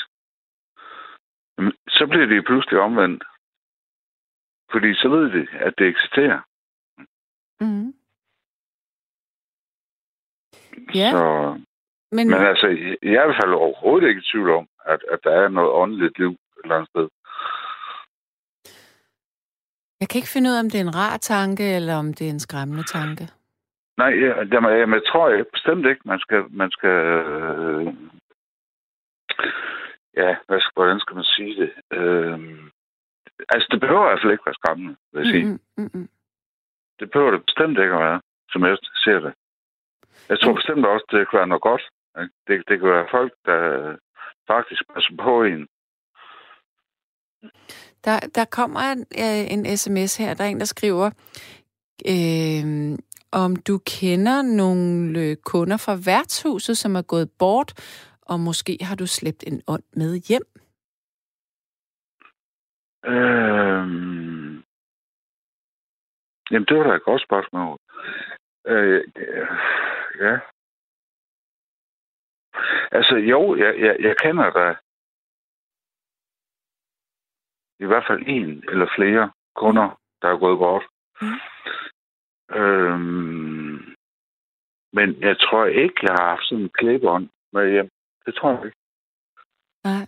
så bliver de pludselig omvendt. Fordi så ved de, at det eksisterer. Mm. Ja. Så, Men, men altså, jeg jeg er i hvert fald overhovedet ikke i tvivl om, at, at der er noget åndeligt liv et eller andet sted. jeg kan ikke finde ud af, om det er en rar tanke, eller om det er en skræmmende tanke. Nej, jeg, jamen, jeg, jeg tror jeg bestemt ikke, man skal... Man skal øh, ja, hvad skal, hvordan skal man sige det? Øh, altså, det behøver i hvert fald ikke være skræmmende, vil jeg sige. Mm, mm, mm. Det behøver det bestemt ikke at være, som jeg ser det. Jeg tror Mm. bestemt også, det kan være noget godt. ikke? Det, det kan være folk, der faktisk passer på en. Der, der kommer en, øh, en sms her. Der er en, der skriver, øh, om du kender nogle øh, kunder fra værtshuset, som er gået bort, og måske har du slæbt en ånd med hjem. Øh, jamen, det var da et godt spørgsmål. Øh, øh, ja. Altså, jo, jeg, jeg, jeg kender da i hvert fald en eller flere kunder, der er gået bort. Mm. Øhm, men jeg tror ikke, jeg har haft sådan en klæbånd med hjem. Det tror jeg ikke. Nej.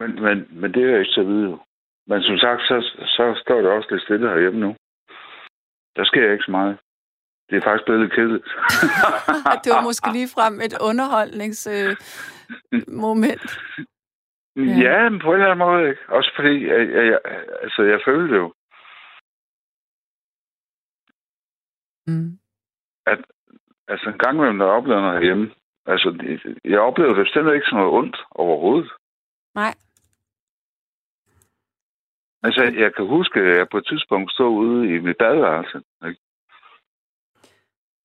Men, men, men det er jeg ikke så vide. jo. Men som sagt, så, så står det også lidt stille herhjemme nu. Der sker ikke så meget. Det er faktisk blevet lidt kedeligt. (laughs) det var måske lige frem et underholdningsmoment. Øh. Ja. ja, men på en eller anden måde ikke. Også fordi, jeg, jeg, jeg, altså, jeg følte jo, mm. altså en gang imellem, der oplevede noget herhjemme. Altså, jeg oplevede det bestemt ikke sådan noget ondt overhovedet. Nej. Altså, jeg kan huske, at jeg på et tidspunkt stod ude i mit badeværelse. Ikke?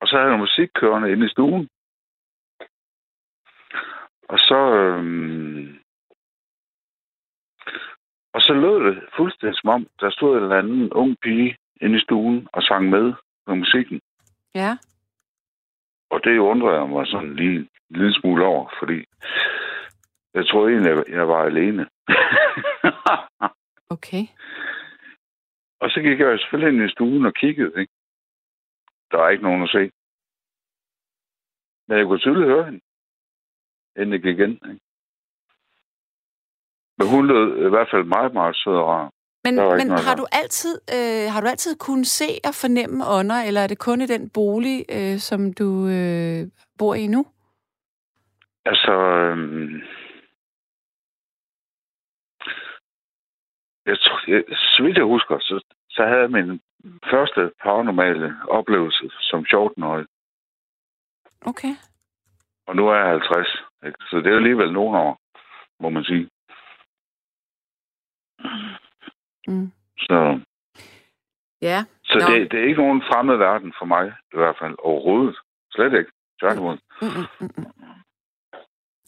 Og så havde jeg musik kørende inde i stuen. Og så... Øhm, og så lød det fuldstændig som om, der stod en eller anden ung pige inde i stuen og sang med på musikken. Ja. Og det undrede jeg mig sådan lige en lille smule over, fordi jeg troede egentlig, jeg- jeg var alene. (laughs) Okay. Og så gik jeg selvfølgelig ind i stuen og kiggede, ikke? Der var ikke nogen at se. Men jeg kunne tydeligt høre hende, inden jeg gik ind, ikke? Men hun lød i hvert fald meget, meget sød og rar. Men, men noget har du altid øh, har du altid kunnet se og fornemme ånder, eller er det kun i den bolig, øh, som du øh, bor i nu? Altså, øhm, jeg tror, jeg, så vidt jeg husker, så, så havde jeg min første paranormale oplevelse som 14-årig. Okay. Og nu er jeg 50. Ikke? Så det er alligevel nogle år, må man sige. Mm. Så, Ja. så Nå. det, det er ikke nogen fremmed verden for mig, i hvert fald overhovedet. Slet ikke. Tværtimod. Mm, mm, mm, mm.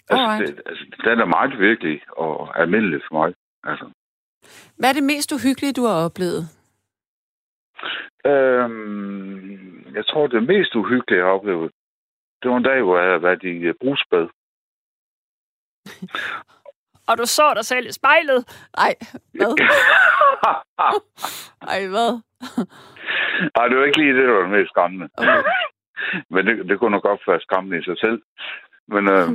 Altså, Alright. det, altså, den er meget virkelig og almindelig for mig. Altså. Hvad er det mest uhyggelige, du har oplevet? Øhm, jeg tror, det mest uhyggelige, jeg har oplevet, det var en dag, hvor jeg havde været i uh, brugsbad. (laughs) Og du så dig selv i spejlet. Nej, hvad? (laughs) (laughs) Ej, hvad? Nej, det var ikke lige det, der var det mest skræmmende. Okay. (laughs) Men det, det kunne nok godt være skræmmende i sig selv. Men, øh,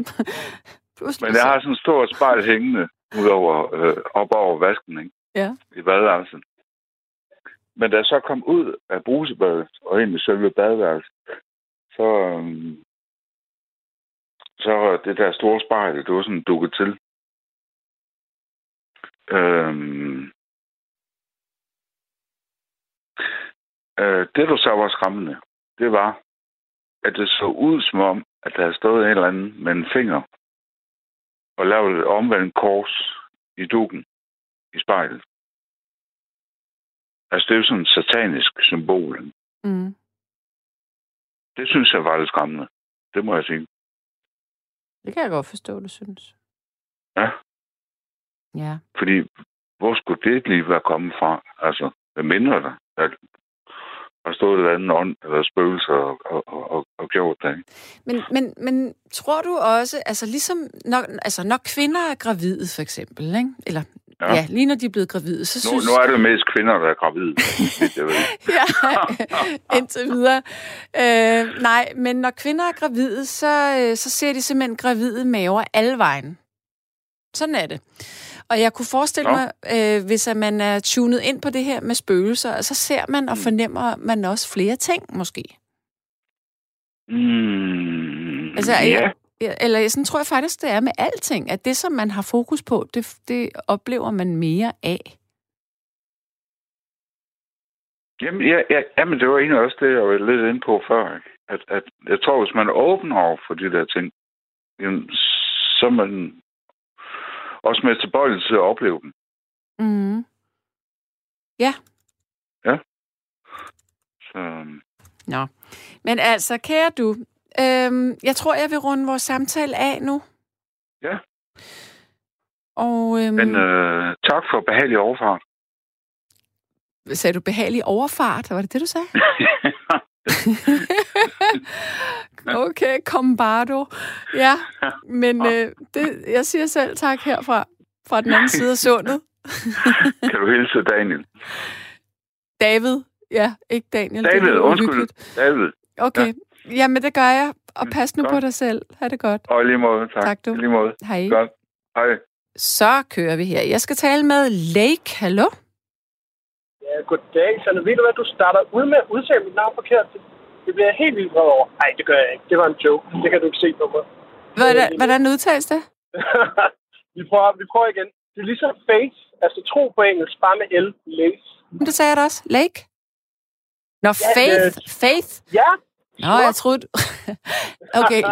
(laughs) men jeg har sådan en stor spejl hængende ud over, øh, op over vasken, ikke? Ja. I badeværelset. Men da jeg så kom ud af brusebadet og ind i selve badeværelset, så, øh, så det der store spejl, det var sådan dukket til. Øhm, øh, det, der så var skræmmende, det var, at det så ud som om, at der havde stået en eller anden med en finger og lavet et omvendt kors i dukken i spejlet. Altså, det er jo sådan et satanisk symbol. Mm. Det synes jeg var lidt skræmmende. Det må jeg sige. Det kan jeg godt forstå, du synes. Ja. Ja. Fordi, hvor skulle det lige være kommet fra? Altså, hvad mindre der? Der har stået et andet ånd eller spøgelser og, og, og, og gjort det. Ikke? Men, men, men tror du også, altså ligesom, når, altså når kvinder er gravide for eksempel, ikke? eller Ja. ja, lige når de er blevet gravide, så nu, synes... Nu er det mest kvinder, der er gravide. (laughs) ja, indtil videre. Øh, nej, men når kvinder er gravide, så, øh, så ser de simpelthen gravide maver alle vejen. Sådan er det. Og jeg kunne forestille Nå. mig, øh, hvis at man er tunet ind på det her med spøgelser, så ser man og mm. fornemmer man også flere ting, måske. Mm, altså, ja. Eller sådan tror jeg faktisk, det er med alting, at det, som man har fokus på, det, det oplever man mere af. Jamen, ja, ja, jamen, det var egentlig også det, jeg var lidt inde på før. Ikke? At, at jeg tror, hvis man er åben over for de der ting, jamen, så er man også med tilbøjelig til at opleve dem. Mm. Ja. Ja. Så... Nå. Men altså, kære du, øhm, jeg tror, jeg vil runde vores samtale af nu. Ja. Og, øhm, Men øh, tak for behagelig overfart. Sagde du behagelig overfart? Var det det, du sagde? (laughs) (laughs) (laughs) okay, kombardo. Ja, men øh, det, jeg siger selv tak herfra, fra den anden side af sundet. (laughs) kan du hilse Daniel? David. Ja, ikke Daniel. David, det undskyld. David. Okay, ja. jamen det gør jeg. Og pas nu godt. på dig selv. Ha' det godt. Og lige måde, tak. Tak du. Lige måde. Hej. Godt. Hej. Så kører vi her. Jeg skal tale med Lake. Hallo? Ja, goddag. Så ved du hvad, du starter ud med at udtale mit navn forkert. Det bliver jeg helt vildt vred over. Nej, det gør jeg ikke. Det var en joke. Det kan du ikke se på mig. Hvordan, hvordan udtales det? (laughs) vi, prøver, vi prøver igen. Det er ligesom faith, altså tro på engelsk, bare med L. Lace. Det sagde jeg da også. Lake? Nå, ja, faith. Øh, faith? Ja. Nå, jeg troede... (laughs) okay,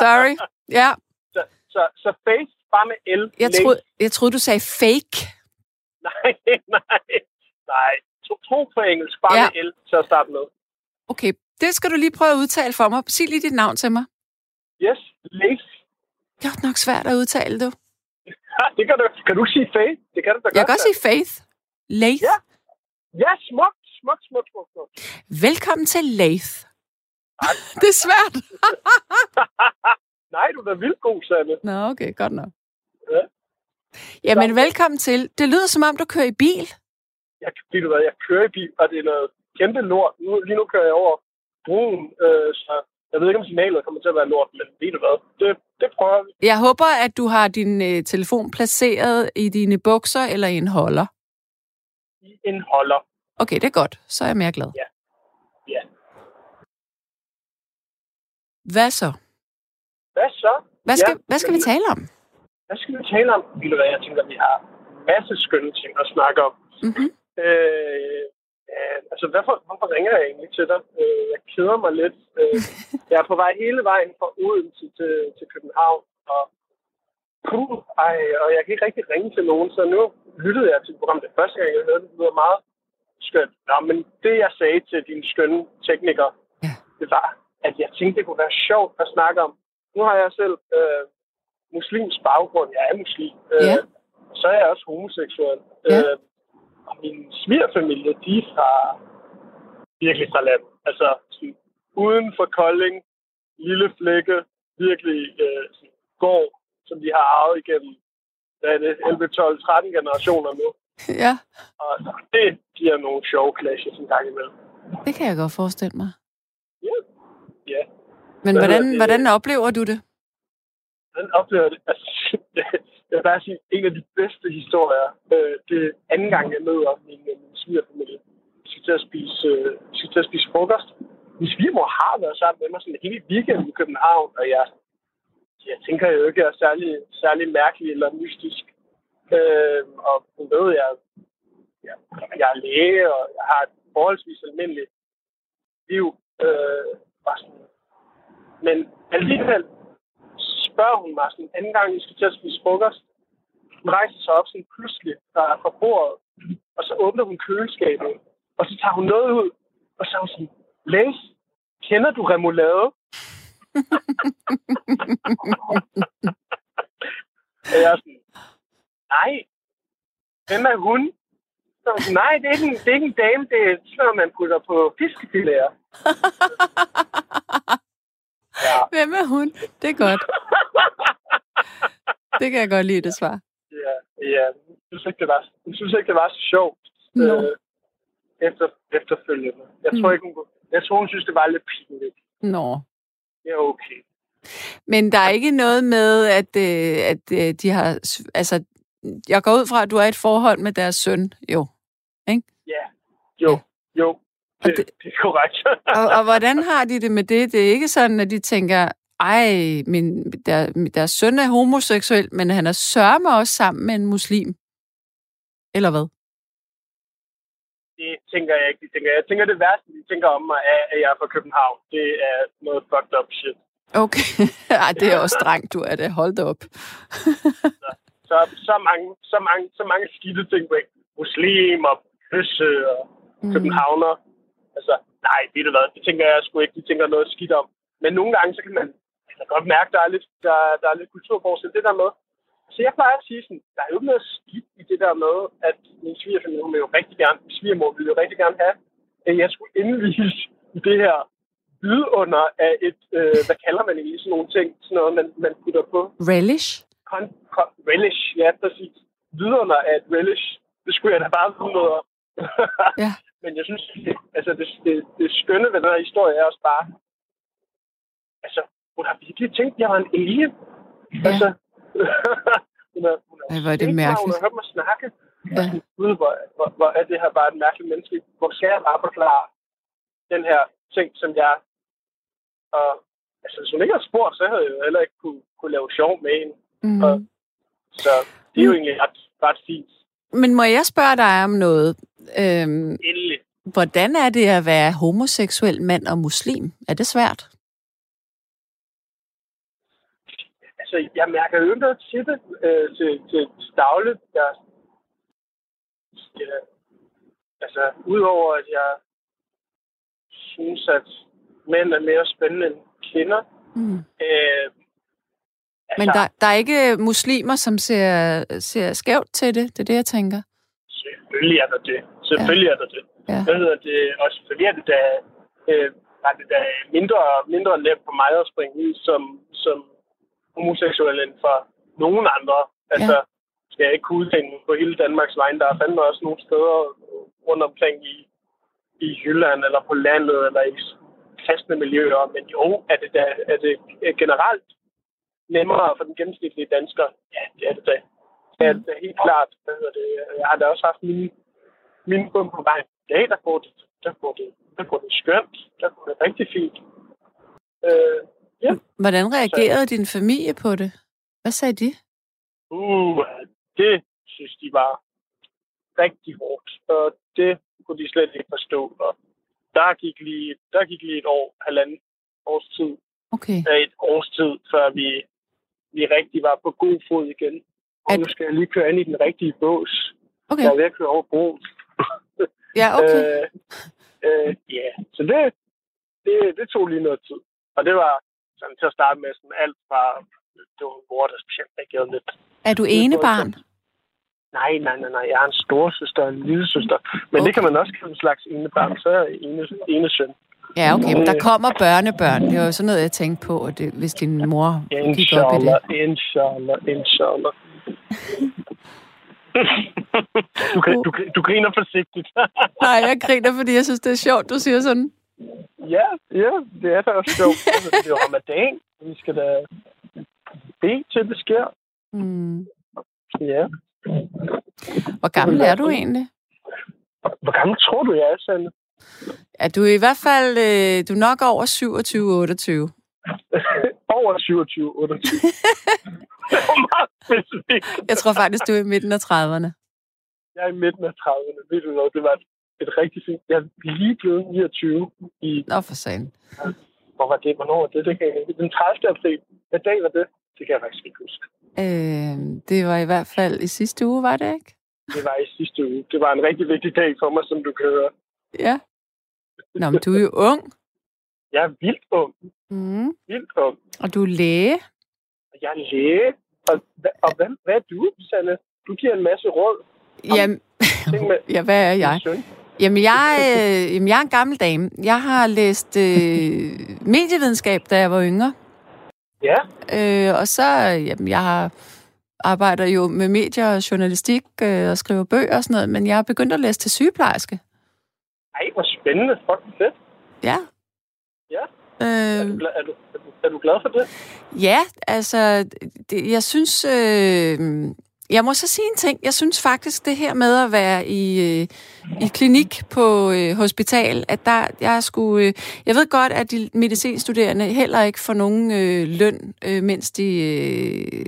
sorry. Ja. Så, så, så faith, bare med L. Jeg troede, jeg troede, du sagde fake. Nej, (laughs) nej, nej. Tro, tro på engelsk, bare ja. med L at starte med. Okay, det skal du lige prøve at udtale for mig. Sig lige dit navn til mig. Yes, Leif. Det er nok svært at udtale, du. (laughs) Ja, det kan du. Kan du sige Faith? Det kan du da Jeg kan godt sige Faith. Leith. Ja, ja smukt, smukt, smukt, smukt, smukt. Velkommen til Leith. (laughs) det er svært. (laughs) Nej, du er da vildt god, Sanne. Nå, okay, godt nok. Ja. Jamen, velkommen til. Det lyder som om, du kører i bil. Jeg, ved du hvad, jeg kører i bil, og det er noget kæmpe lort. Nu, lige nu kører jeg over broen, øh, så jeg ved ikke, om signalet kommer til at være lort, men ved du hvad, det, det prøver vi. Jeg håber, at du har din øh, telefon placeret i dine bukser eller i en holder. I en holder. Okay, det er godt. Så er jeg mere glad. Ja. Ja. Hvad så? Hvad så? Hvad skal, ja, hvad skal vi tale om? Hvad skal vi tale om? Ved du hvad, jeg tænker, vi har masse skønne ting at snakke om. Mm-hmm. Øh, øh, altså, hvorfor, hvorfor ringer jeg egentlig til dig? Øh, jeg keder mig lidt. Øh, (laughs) jeg er på vej hele vejen fra Odense til, til København, og puh, ej, og jeg kan ikke rigtig ringe til nogen, så nu lyttede jeg til programmet det første gang, jeg hørte det. Det var meget skønt. Nå, men det, jeg sagde til din skønne tekniker, ja. det var, at jeg tænkte, det kunne være sjovt at snakke om. Nu har jeg selv øh, muslims baggrund. Jeg er muslim. Øh, ja. Så er jeg også homoseksuel. Ja. Øh, min svigerfamilie, de er fra virkelig fra landet. Altså sådan, uden for Kolding, lille flække, virkelig øh, sådan, går som de har arvet igennem hvad er det, 11, 12, 13 generationer nu. (laughs) Ja, Og det giver nogle sjove clashes en gang imellem. det kan jeg godt forestille mig. Ja. Ja, Men hvordan, hvordan oplever du det? den oplever det. Altså, (laughs) jeg vil bare sige, en af de bedste historier, øh, det er anden gang, jeg møder min, øh, min svigerfamilie. Vi skal til at spise, øh, skal til at spise frokost. Min svigermor har været sammen med mig sådan hele weekenden i København, og jeg, jeg tænker jo ikke, at jeg er særlig, særlig mærkelig eller mystisk. Øh, og hun ved, jeg, jeg, jeg er læge, og jeg har et forholdsvis almindeligt liv. Øh, bare sådan. Men alligevel spørger hun mig sådan, anden gang, vi skal til at spise frokost. Hun rejser sig op sådan pludselig fra, fra bordet, og så åbner hun køleskabet, og så tager hun noget ud, og så er hun sådan, Læs, kender du remoulade? (laughs) og jeg er sådan, nej, hvem er hun? Så er hun sådan, nej, det er, ikke en, det er ikke en dame, det er sådan noget, man putter på fiskefiléer. (laughs) Ja. Hvem er hun? Det er godt. Det kan jeg godt lide, det svar. Ja, ja. Jeg synes ikke, det var, jeg synes ikke, det var så sjovt. Nå. Øh, efter, efterfølgende. Jeg tror Mm. ikke, hun, jeg tror, hun synes, det var lidt pinligt. Nå. Det er okay. Men der er ikke noget med, at, øh, at øh, de har... Altså, jeg går ud fra, at du er i et forhold med deres søn, jo. Ja. Jo, jo. Det, det- det, er korrekt. (laughs) Og, og hvordan har de det med det? Det er ikke sådan, at de tænker, ej, min, der, deres søn er homoseksuel, men han er sørme også sammen med en muslim. Eller hvad? det tænker jeg ikke. De tænker, jeg tænker, det værste, de tænker om mig, er, at jeg er fra København. Det er noget fucked up shit. Okay. (laughs) Ej, det er også strengt, du er det. Hold da op. Så, så, mange, så, mange, så mange skidte ting på muslim og bøsse og Mm. københavner. Altså, nej, ved du hvad, det tænker jeg sgu ikke. De tænker noget skidt om. Men nogle gange, så kan man altså, godt mærke, der er lidt, der, der er lidt kulturforskel. Det der med, så jeg plejer at sige sådan, der er jo ikke noget skidt i det der med, at min svigerfamilie, hun vil jo rigtig gerne, min svigermor ville jo rigtig gerne have, at jeg skulle indvise i det her vidunder af et, øh, hvad kalder man egentlig sådan nogle ting, sådan noget, man, man putter på. Relish? Con, con, relish, ja, præcis. Vidunder af et relish. Det skulle jeg da bare vide noget om. Ja. (laughs) Men jeg synes, det, altså det, det, det skønne ved den her historie er også bare, altså, hun har virkelig tænkt, at jeg var en alien. Ja. Altså, (laughs) hun er, hun Ej, hvor er det mig, Hun mærkeligt. har hørt mig snakke. Ja. Ja. Gud, hvor, hvor, hvor, er det her bare et mærkeligt menneske. Hvor skal jeg bare forklare den her ting, som jeg... Og, altså, hvis hun ikke havde spurgt, så havde jeg jo heller ikke kunne, kunne lave sjov med hende. Mm. Og- Så det er jo Mm. egentlig ret, ret fint. Men må jeg spørge dig om noget? Øhm, Endelig. hvordan er det at være homoseksuel mand og muslim? Er det svært? Altså, jeg mærker jo ikke noget til det øh, til, til, til dagligt. Jeg, jeg, altså, udover at jeg synes, at mænd er mere spændende end kvinder. Mm. Øh, altså, Men der, der er ikke muslimer, som ser, ser skævt til det? Det er det, jeg tænker. Selvfølgelig er der det. Selvfølgelig ja. er der det. Ja. Hvad hedder det? Og selvfølgelig er det da, øh, er det da mindre, mindre let for mig at springe ud som, som homoseksuel end for nogen andre. Altså, skal jeg ikke kunne udtænke på hele Danmarks vegne. Der er fandme også nogle steder rundt omkring i, i Jylland, eller på landet, eller i kristne miljøer. Men jo, er det, da, er det generelt nemmere for den gennemsnitlige dansker? Ja, det er det da. Det er det da helt klart. Det? Jeg har da også haft mine, mine bum på vejen. Ja, der går det, der går det, der går det skønt. Der går det rigtig fint. Øh, Ja. Hvordan reagerede din familie på det? Hvad sagde de? Uh, det synes de var rigtig hårdt, og det kunne de slet ikke forstå. Og der gik lige, der gik lige et år, halvanden års tid, Okay. af et års tid, før vi, vi rigtig var på god fod igen. Og At- nu skal jeg lige køre ind i den rigtige bås. Okay. Jeg er ved at køre over broen. (laughs) Ja, okay. Øh, øh, ja, så det, det, det tog lige noget tid. Og det var sådan til at starte med sådan alt fra, det var mor, der specielt reagerede lidt. Er du ene barn? Nej, nej, nej, nej. Jeg har en storesøster og en lille søster. Men okay. Det kan man også kalde en slags ene barn. Så er jeg ene, ene søn. Ja, okay, men der kommer børnebørn. Det var jo sådan noget, jeg tænkte på, at det, hvis din mor gik op i det. Inshallah, inshallah. Du, gri- du, du griner forsigtigt. Nej, jeg griner, fordi jeg synes, det er sjovt, du siger sådan. ja, ja, det er da også sjovt. Altså, Det er jo ramadan. Vi skal da bede til, det sker. Mm. Ja. Hvor gammel er du egentlig? Hvor gammel tror du, jeg er, Sande? Ja, du er i hvert fald øh, du er nok over 27-28. (laughs) Over 27, 28. det var meget specifikt. Jeg tror faktisk, du er i midten af 30'erne. Jeg er i midten af 30'erne. Ved du noget, det var et, rigtig fint... Jeg er lige blevet 29 i... Nå, for sagen. Hvor var det? Hvornår var det? Det kan jeg. Den 30. april. Hvad dag var det? Det kan jeg faktisk ikke huske. Øh, det var i hvert fald i sidste uge, var det ikke? Det var i sidste uge. Det var en rigtig vigtig dag for mig, som du kan høre. Ja. Nå, men du er jo ung. Jeg er vildt ung. Mm. Vildt ung. Og du er læge. Jeg er læge. Og, og hvad, hvad er du, Sanne? Du giver en masse råd. Jamen, med (laughs) ja, hvad er jeg? Jamen, jeg, øh, jamen, jeg er en gammel dame. Jeg har læst øh, medievidenskab, da jeg var yngre. Ja, Øh, og så, jamen, jeg har arbejder jo med medier og journalistik øh, og skriver bøger og sådan noget, men jeg har begyndt at læse til sygeplejerske. Ej, hvor spændende. Fuck, fedt. Ja. Ja. Er Øh, du, glad, er, du, er, du, er du glad for det? ja, altså, det, jeg synes... Øh, jeg må så sige en ting. Jeg synes faktisk, det her med at være i, øh, i klinik på øh, hospital, at der, jeg skulle... Øh, jeg ved godt, at de medicinstuderende heller ikke får nogen øh, løn, øh, mens de øh,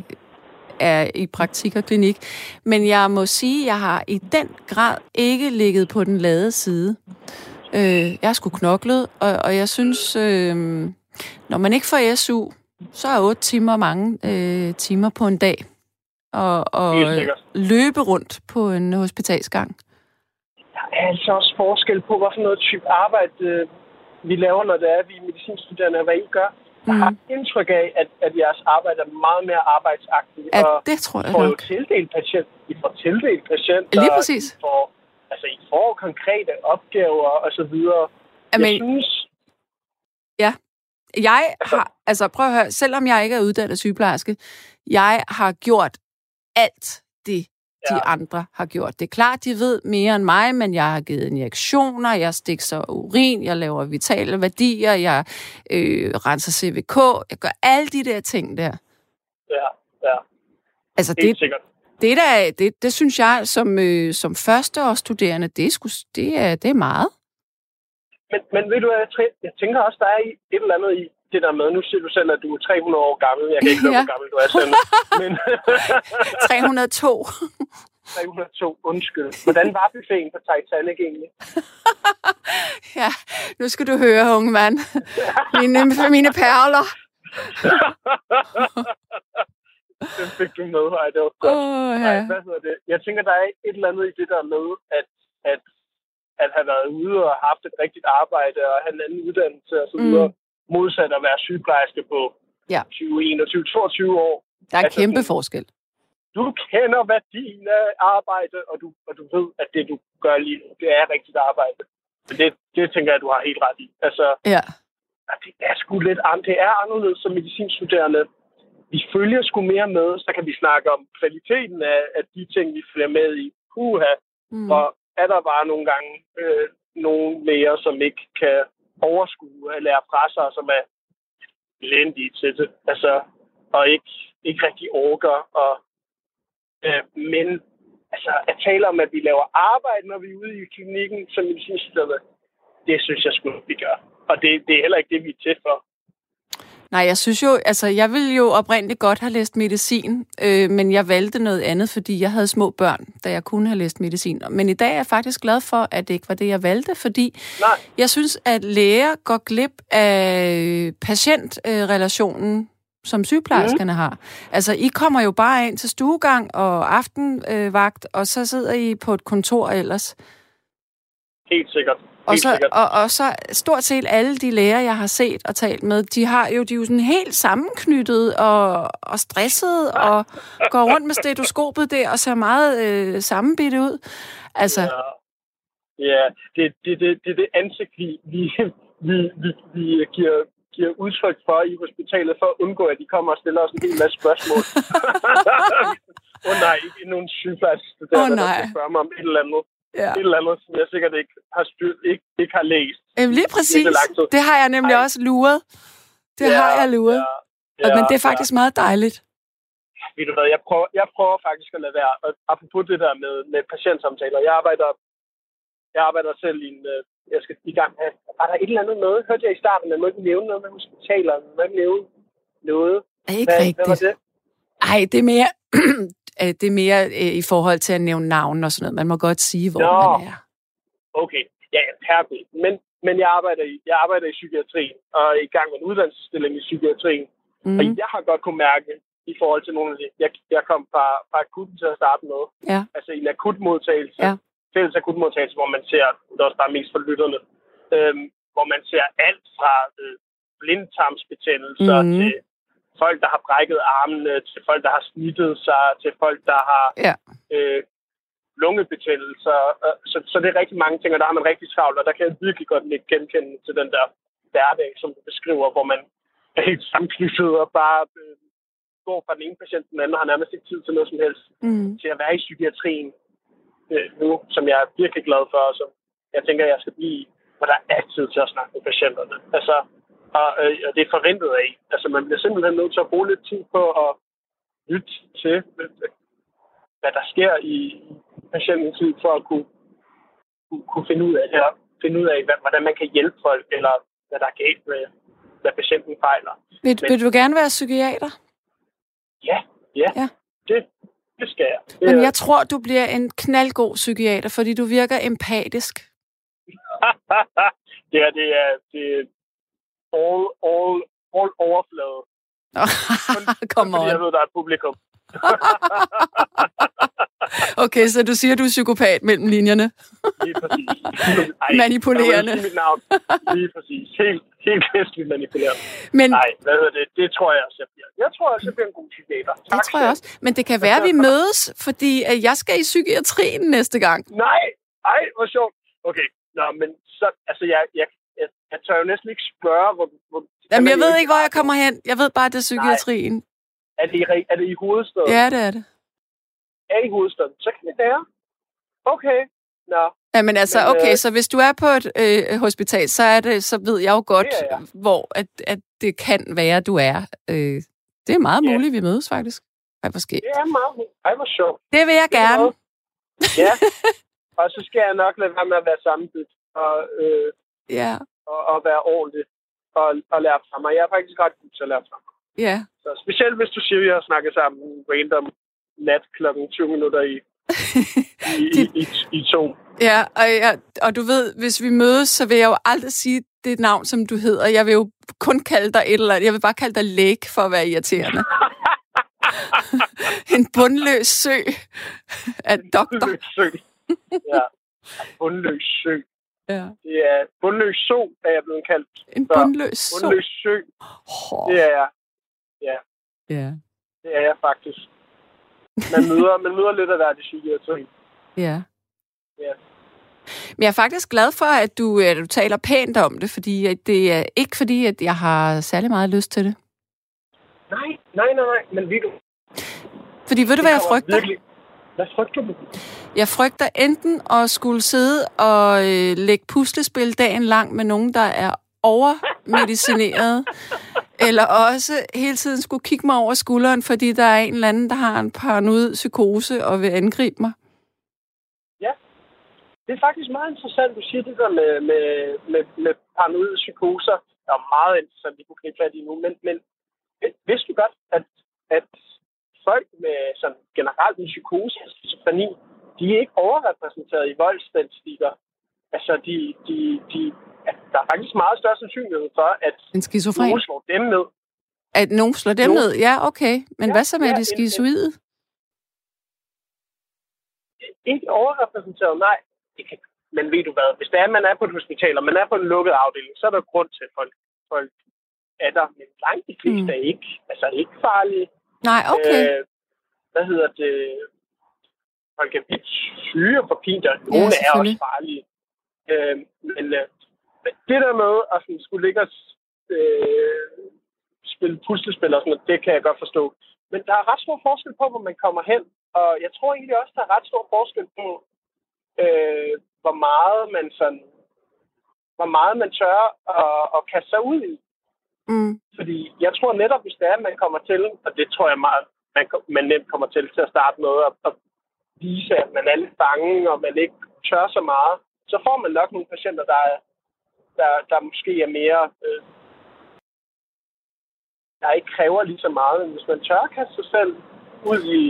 er i praktik og klinik. Men jeg må sige, at jeg har i den grad ikke ligget på den lade side. Øh, jeg har sgu knoklet, og, og jeg synes, øh, når man ikke får SU, så er 8 timer mange øh, timer på en dag. Og, og løbe rundt på en hospitalsgang. Der er altså også forskel på, hvad for noget type arbejde øh, vi laver, når det er, vi er medicinstuderende, og hvad I gør. Jeg har indtryk af, at, at jeres arbejde er meget mere arbejdsagtigt. At, og det tror jeg får jo nok. tildelt patient. I får tildelt patienter. Lige præcis. I får, altså, I får konkrete opgaver og så videre. Jeg synes, Jeg har, altså prøv at høre, selvom jeg ikke er uddannet sygeplejerske, jeg har gjort alt det, de andre har gjort. Det er klart, de ved mere end mig, men jeg har givet injektioner, jeg stikser urin, jeg laver vitale værdier, jeg øh, renser CVK, jeg gør alle de der ting der. ja, ja, Altså helt det, sikkert. det, der, det, det synes jeg som, øh, som førsteårsstuderende, det er, sgu, det, er, det er meget. Men, men ved du hvad, jeg, tæ- jeg tænker også, der er i- et eller andet i det der med, nu siger du selv, at du er 300 år gammel. Jeg kan ikke høre, (laughs) Ja. hvor gammel du er selv. (laughs) Men (laughs) 302. 302, undskyld. Hvordan var buffeten på Titanic egentlig? ja, nu skal du høre, unge mand. Mine, mine perler. Den fik du med, Ej, det var godt. Nej, ja. hvad hedder det? Jeg tænker, der er et eller andet i det der med, at, at, at have været ude og haft et rigtigt arbejde og have en anden uddannelse og så videre, mm. Modsat at være sygeplejerske på Ja. 20, 21, 22 år. Der er Altså, kæmpe du- forskel. Du kender værdien af arbejde, og du, og du ved, at det, du gør lige nu, det er rigtigt arbejde. Det, det tænker jeg, du har helt ret i. Altså, Ja. det er sgu lidt an- det er anderledes som medicinstuderende. Vi følger sgu mere med, så kan vi snakke om kvaliteten af, af de ting, vi følger med i. Puha, Mm. og er der bare nogle gange øh, nogle læger, som ikke kan overskue at lære fra sig, som er elendige til det. Altså, og ikke, ikke rigtig orker. Og, øh, men altså, at tale om, at vi laver arbejde, når vi er ude i klinikken som medicinstuderende, det synes jeg skulle vi gør. Og det, det er heller ikke det, vi er til for. Nej, jeg synes jo, altså jeg ville jo oprindeligt godt have læst medicin, øh, men jeg valgte noget andet, fordi jeg havde små børn, da jeg kunne have læst medicin. Men i dag er jeg faktisk glad for, at det ikke var det, jeg valgte, fordi Nej. jeg synes, at læger går glip af patientrelationen, som sygeplejerskerne mm. har. Altså, I kommer jo bare ind til stuegang og aftenvagt, og så sidder I på et kontor ellers. Helt sikkert. Og så, sikkert. og, og så stort set alle de læger, jeg har set og talt med, de har jo, de er jo sådan helt sammenknyttet og, og stresset og går rundt med stetoskopet der og ser meget øh, sammenbitte ud. Altså, Ja, ja det, det, det, det er det ansigt, vi, vi, vi, vi, vi giver, giver udtryk for i hospitalet, for at undgå, at de kommer og stiller os en hel masse spørgsmål. (laughs) Åh oh, nej, ikke nogen sygeplejerske, der, der nej. skal spørge mig om et eller andet. Ja. Et eller andet, som jeg sikkert ikke har, styr, ikke, ikke har læst. Jamen, lige præcis. Det har jeg nemlig Ej. også luret. Det har jeg luret. Ja, Men det er faktisk meget dejligt. Ja. Ved du hvad, jeg prøver, jeg prøver faktisk at lade være. Og apropos det der med, med patientsamtaler. Jeg arbejder, jeg arbejder selv i en... øh, Jeg skal i gang med... Var der et eller andet noget? Hørte jeg i starten, man må ikke nævne noget med hospitaler. Man må ikke nævne noget. Er ikke Hvad, rigtigt? hvad var det? Ej, det er mere, (clears throat) det er mere øh, i forhold til at nævne navn og sådan noget. Man må godt sige, hvor Nå. man er. Okay, ja, herregud. Men, men jeg, arbejder i, jeg arbejder i psykiatrien, og er i gang med en uddannelsesstilling i psykiatrien. Mm. Og jeg har godt kunne mærke, i forhold til nogle af de... Jeg, jeg kom fra, fra akutten til at starte med. Ja. Altså i en akutmodtagelse. Ja. Fælles akutmodtagelse, hvor man ser, det er også bare mest for lytterne, øhm, hvor man ser alt fra øh, blindtarmsbetændelser mm. til folk, der har brækket armene, til folk, der har snittet sig, til folk, der har Ja. øh, lungebetændelser. Så, så det er rigtig mange ting, og der har man rigtig travlt, og der kan jeg virkelig godt ikke genkende til den der hverdag, som du beskriver, hvor man er helt samknyttet og bare øh, går fra den ene patient til den anden, og har nærmest ikke tid til noget som helst Mm. til at være i psykiatrien øh, nu, som jeg er virkelig glad for, og som jeg tænker, jeg skal blive, i, hvor der er tid til at snakke med patienterne. Altså, og, øh, og det er forventet af. en. Altså, man bliver simpelthen nødt til at bruge lidt tid på at lytte til, hvad der sker i patientens liv, for at kunne, kunne, finde ud af det, og finde ud af, hvad, hvordan man kan hjælpe folk, eller hvad der er galt med, hvad patienten fejler. Vil, Men- vil du gerne være psykiater? Ja, ja, Ja. Det, det skal jeg. Det, Men er- jeg tror, du bliver en knaldgod psykiater, fordi du virker empatisk. (laughs) det her, det er, det er all, all, all overflade. Kom Fordi jeg on. ved, der er et publikum. (laughs) Okay, så du siger, du er psykopat mellem linjerne. Lige præcis. Ej, Manipulerende. sige mit navn. Lige præcis. Helt, helt hæsligt manipulerende. Men Nej, hvad hedder det? Det tror jeg også, jeg bliver. Jeg tror også, jeg bliver en god psykiater. det tror jeg også. Men det kan være, at vi (laughs) mødes, fordi at jeg skal i psykiatrien næste gang. Nej, ej, hvor sjovt. Okay, nå, men så, altså, jeg, jeg, jeg, jeg tør jo næsten ikke spørge, hvor... hvor Jamen, jeg kan man ved ikke, hvor jeg kommer hen. Jeg ved bare, at det er psykiatrien. Er det, i, er det i hovedstaden? Ja, det er det. Er i hovedstaden? Så kan det være. Okay, nå. Ja, men altså, Men, okay, øh, så hvis du er på et øh, hospital, så er det, så ved jeg jo godt, Det er jeg. hvor at, at det kan være, du er. Øh, det er meget Ja. muligt, vi mødes faktisk. Ej, hvor skægt. Det er meget... Ej, hvor sjovt. Det vil jeg du gerne. Ja, (laughs) og så skal jeg nok lade være med at være sammenbyt og, øh, Ja, og, og være ordentlig og, og lære fra mig. Jeg er faktisk ret god til at lære fra mig. ja. Så specielt hvis du siger, at vi har snakket sammen random nat klokken 20 minutter i, i, (laughs) i, i, i to. Ja, og, jeg, og du ved, hvis vi mødes, så vil jeg jo aldrig sige det navn, som du hedder. Jeg vil jo kun kalde dig et eller andet. Jeg vil bare kalde dig læg for at være irriterende. (laughs) en bundløs sø af doktor. Bundløs sø. Ja. Bundløs sø. Ja. Det er bundløs so, er jeg blevet kaldt. En bundløs sø. Bundløs sø, Oh, det er jeg. ja. Det er jeg faktisk. Man møder, man møder lidt af hvert i psykiatrien. Ja. Ja. Men jeg er faktisk glad for, at du, at du taler pænt om det, fordi det er ikke fordi, at jeg har særlig meget lyst til det. Nej, nej, nej, nej. Men ved du, Fordi ved du, hvad jeg frygter? Virkelig. Hvad frygter du? Jeg frygter enten at skulle sidde og øh, lægge puslespil dagen lang med nogen, der er overmedicineret, (laughs) eller også hele tiden skulle kigge mig over skulderen, fordi der er en eller anden, der har en paranoid psykose og vil angribe mig. Det er faktisk meget interessant, du siger det der med, med, med, med paranoide psykoser. Det er meget interessant, vi kunne gribe fat i nu. Men, men vidste du godt, at, at folk med sådan generelt en psykose, altså skizofreni, de er ikke overrepræsenteret i voldsstatistikker. Altså, de, de, de, at der er faktisk meget større sandsynlighed for, at En skizofren. nogen slår dem ned. At nogen slår dem Jo. ned? Ja, okay. Men Ja, hvad så med ja, de en- skizoide? Ikke overrepræsenteret, nej. Det kan, men ved du hvad, hvis det er, man er på et hospital, og man er på en lukket afdeling, så er der grund til, at folk, folk er der. Men langt de fleste Mm. er ikke, altså ikke farlige. Nej, okay. Øh, hvad hedder det? Folk er vildt syge og forpinte, og nogle er også farlige. Øh, men, øh, det der med at sådan, skulle ligge og øh, spille puslespil og sådan noget, det kan jeg godt forstå. Men der er ret stor forskel på, hvor man kommer hen. Og jeg tror egentlig også, der er ret stor forskel på, øh, hvor meget man sådan, hvor meget man tør at, at kaste sig ud i. Mm. Fordi jeg tror netop, hvis det er, at man kommer til, og det tror jeg meget, man, man nemt kommer til til at starte med, at, at vise, at man er lidt bange, og man ikke tør så meget, så får man nok nogle patienter, der, er, der, der måske er mere... Øh, der ikke kræver lige så meget. Men hvis man tør at kaste sig selv ud i,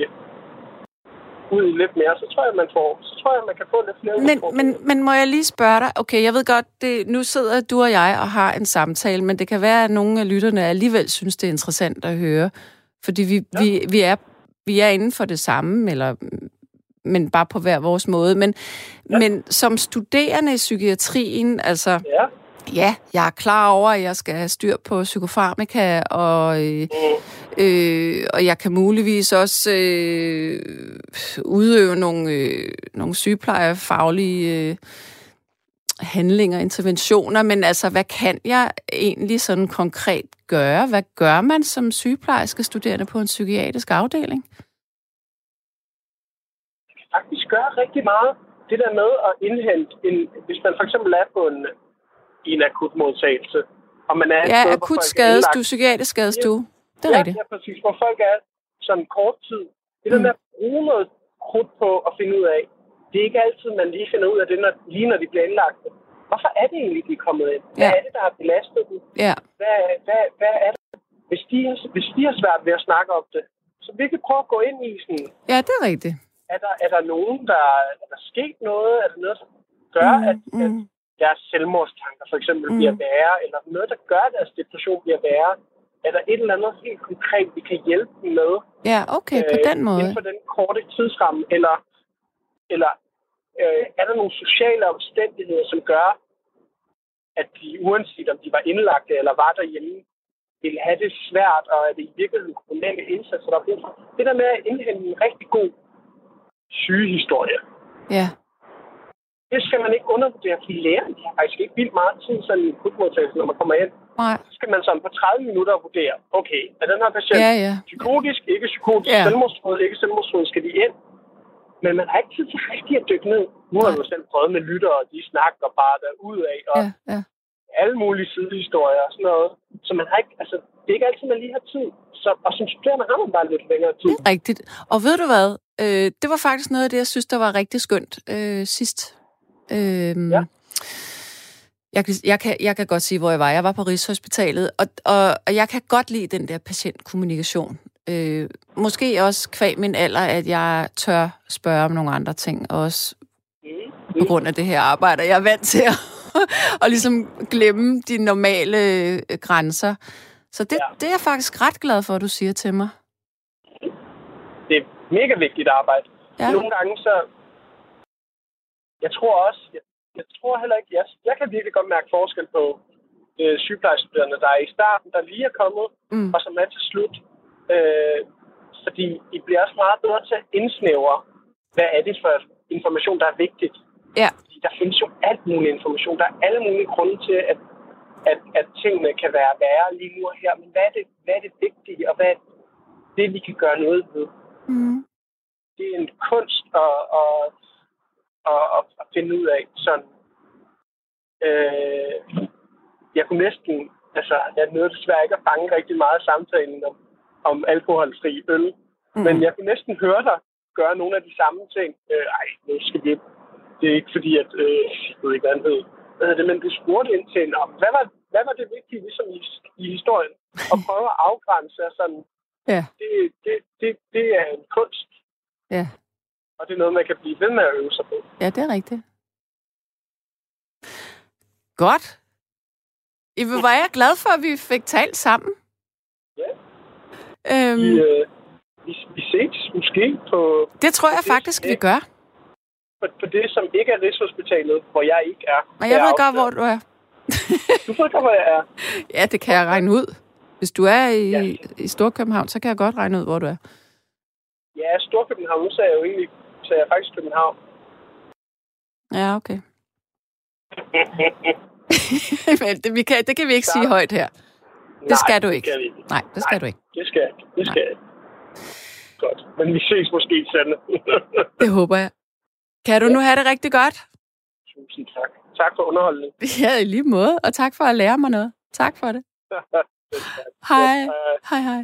ud i lidt mere, så tror jeg, man får, så tror jeg, man kan få lidt flere Men, udfordringer. men, men må jeg lige spørge dig? Okay, jeg ved godt, det, nu sidder du og jeg og har en samtale, men det kan være, at nogle af lytterne alligevel synes, det er interessant at høre. Fordi vi, ja. vi, vi, er, vi er inden for det samme, eller, men bare på hver vores måde. Men, ja. men som studerende i psykiatrien, altså... Ja. Ja, jeg er klar over, at jeg skal have styr på psykofarmaka, og, øh, øh, og jeg kan muligvis også øh, udøve nogle, øh, nogle sygeplejefaglige øh, handlinger, interventioner, men altså, hvad kan jeg egentlig sådan konkret gøre? Hvad gør man som sygeplejerske studerende på en psykiatrisk afdeling? faktisk gøre rigtig meget. Det der med at indhente, en, hvis man for eksempel er på en, i en akut modtagelse, og man er Ja, akut skadestue, psykiatrisk skadestue. Det er ja, rigtigt. Ja, præcis. Hvor folk er sådan kort tid. Det der Mm. med at bruge noget krudt på at finde ud af, det er ikke altid, man lige finder ud af det, når, lige når de bliver indlagt. Hvorfor er det egentlig, de er kommet ind? Hvad Ja. er det, der har belastet dem? Ja, Hvad, hvad, hvad er det? Hvis de, har- hvis de har svært ved at snakke om det, så vi kan prøve at gå ind i sådan, ja det er rigtigt. er der, er der nogen, der er der sket noget? Er der noget, der gør, Mm, mm, at, at mm. deres selvmordstanker for eksempel Mm. mm. bliver værre? Eller noget, der gør, at deres depression bliver værre? Er der et eller andet helt konkret, vi kan hjælpe dem med? Ja, okay, på den måde. Inden for den korte tidsramme? Eller, eller øh, er der nogle sociale omstændigheder, som gør, at de, uanset om de var indlagte eller var derhjemme, vil have det svært, og er det i virkeligheden kommunale indsatser, der er brug for? Det der med at indhente en rigtig god sygehistorie, Ja, det skal man ikke undervurdere, fordi lægerne de har faktisk ikke vildt meget tid sådan i akutmodtagelsen, når man kommer ind. nej. Så skal man sådan på 30 minutter vurdere, okay, er den her patient Ja, ja. psykotisk, ikke psykotisk, Ja. selvmordstruet, ikke selvmordstruet, skal de ind? Men man har ikke tid til rigtig at dykke ned. Nu har Nej. du selv prøvet med lyttere, og de snakker bare af og Ja, ja. alle mulige sidehistorier og sådan noget. Så man har ikke, altså, det er ikke altid, man lige har tid. Så, og som studerende har man bare lidt længere tid. Rigtigt. Og ved du hvad? Øh, det var faktisk noget af det, jeg synes, der var rigtig skønt øh, sidst. Øh, Ja. Jeg kan, jeg, kan, jeg kan godt sige, hvor jeg var. Jeg var på Rigshospitalet, og, og, og jeg kan godt lide den der patientkommunikation. Øh, måske også kvæg min alder, at jeg tør spørge om nogle andre ting, og også på grund af det her arbejde. Jeg er vant til at, (laughs) at ligesom glemme de normale øh, grænser. Så det, Ja. det er jeg faktisk ret glad for, at du siger til mig. Det er mega vigtigt arbejde. Ja. Nogle gange så... Jeg tror også... Jeg, jeg tror heller ikke... Jeg, jeg kan virkelig godt mærke forskel på øh, sygeplejestuderende, der er i starten, der lige er kommet, Mm. og som er til slut. Øh, fordi I bliver også meget bedre til at indsnævre, hvad er det for information, der er vigtigt. Ja, Fordi der findes jo alt mulig information. Der er alle mulige grunde til, at, at, at tingene kan være værre lige nu og her. Men hvad er det, hvad er det vigtige, og hvad er det, vi kan gøre noget ved? mm. det er en kunst at, at, at, at, at finde ud af. Sådan, øh, jeg kunne næsten, altså jeg nåede desværre ikke at fange rigtig meget af samtalen om, om alkoholfri øl, Mm. men jeg kunne næsten høre dig gøre nogle af de samme ting. Øh, ej, nu skal vi det er ikke fordi, at, øh, jeg ved ikke, hvad han hed, hvad det, men du spurgte ind til, om, hvad var, hvad var det vigtige ligesom i, i historien? Og prøve at afgrænse sådan, Ja, det, det, det, det er en kunst. ja. Og det er noget, man kan blive ved med at øve sig på. Ja, det er rigtigt. Godt. Ibe, var jeg glad for, at vi fik talt sammen. Ja. Øhm, Vi, øh, vi, vi ses måske på, det tror jeg det- faktisk, vi gør. på, på det, som ikke er Rigshospitalet, hvor jeg ikke er. Og jeg er ved godt, hvor du er. Du ved godt, hvor jeg er. (laughs) Ja, det kan jeg regne ud. Hvis du er i, Ja. i Storkøbenhavn, så kan jeg godt regne ud, hvor du er. Ja, Storkøbenhavn. Nu sagde jeg jo egentlig, sagde jeg faktisk København. Ja, okay. (laughs) Men det, vi kan, det kan vi ikke sige højt her. Det Nej, skal du ikke. Det ikke. Nej, det skal du ikke. Det skal jeg ikke. Det skal jeg ikke. Godt. Men vi ses måske i sande. (laughs) Det håber jeg. Kan du nu have det rigtig godt? Tusind tak. Tak for underholdningen. (laughs) Ja, i lige måde. Og tak for at lære mig noget. Tak for det. Hej. Hej, hej.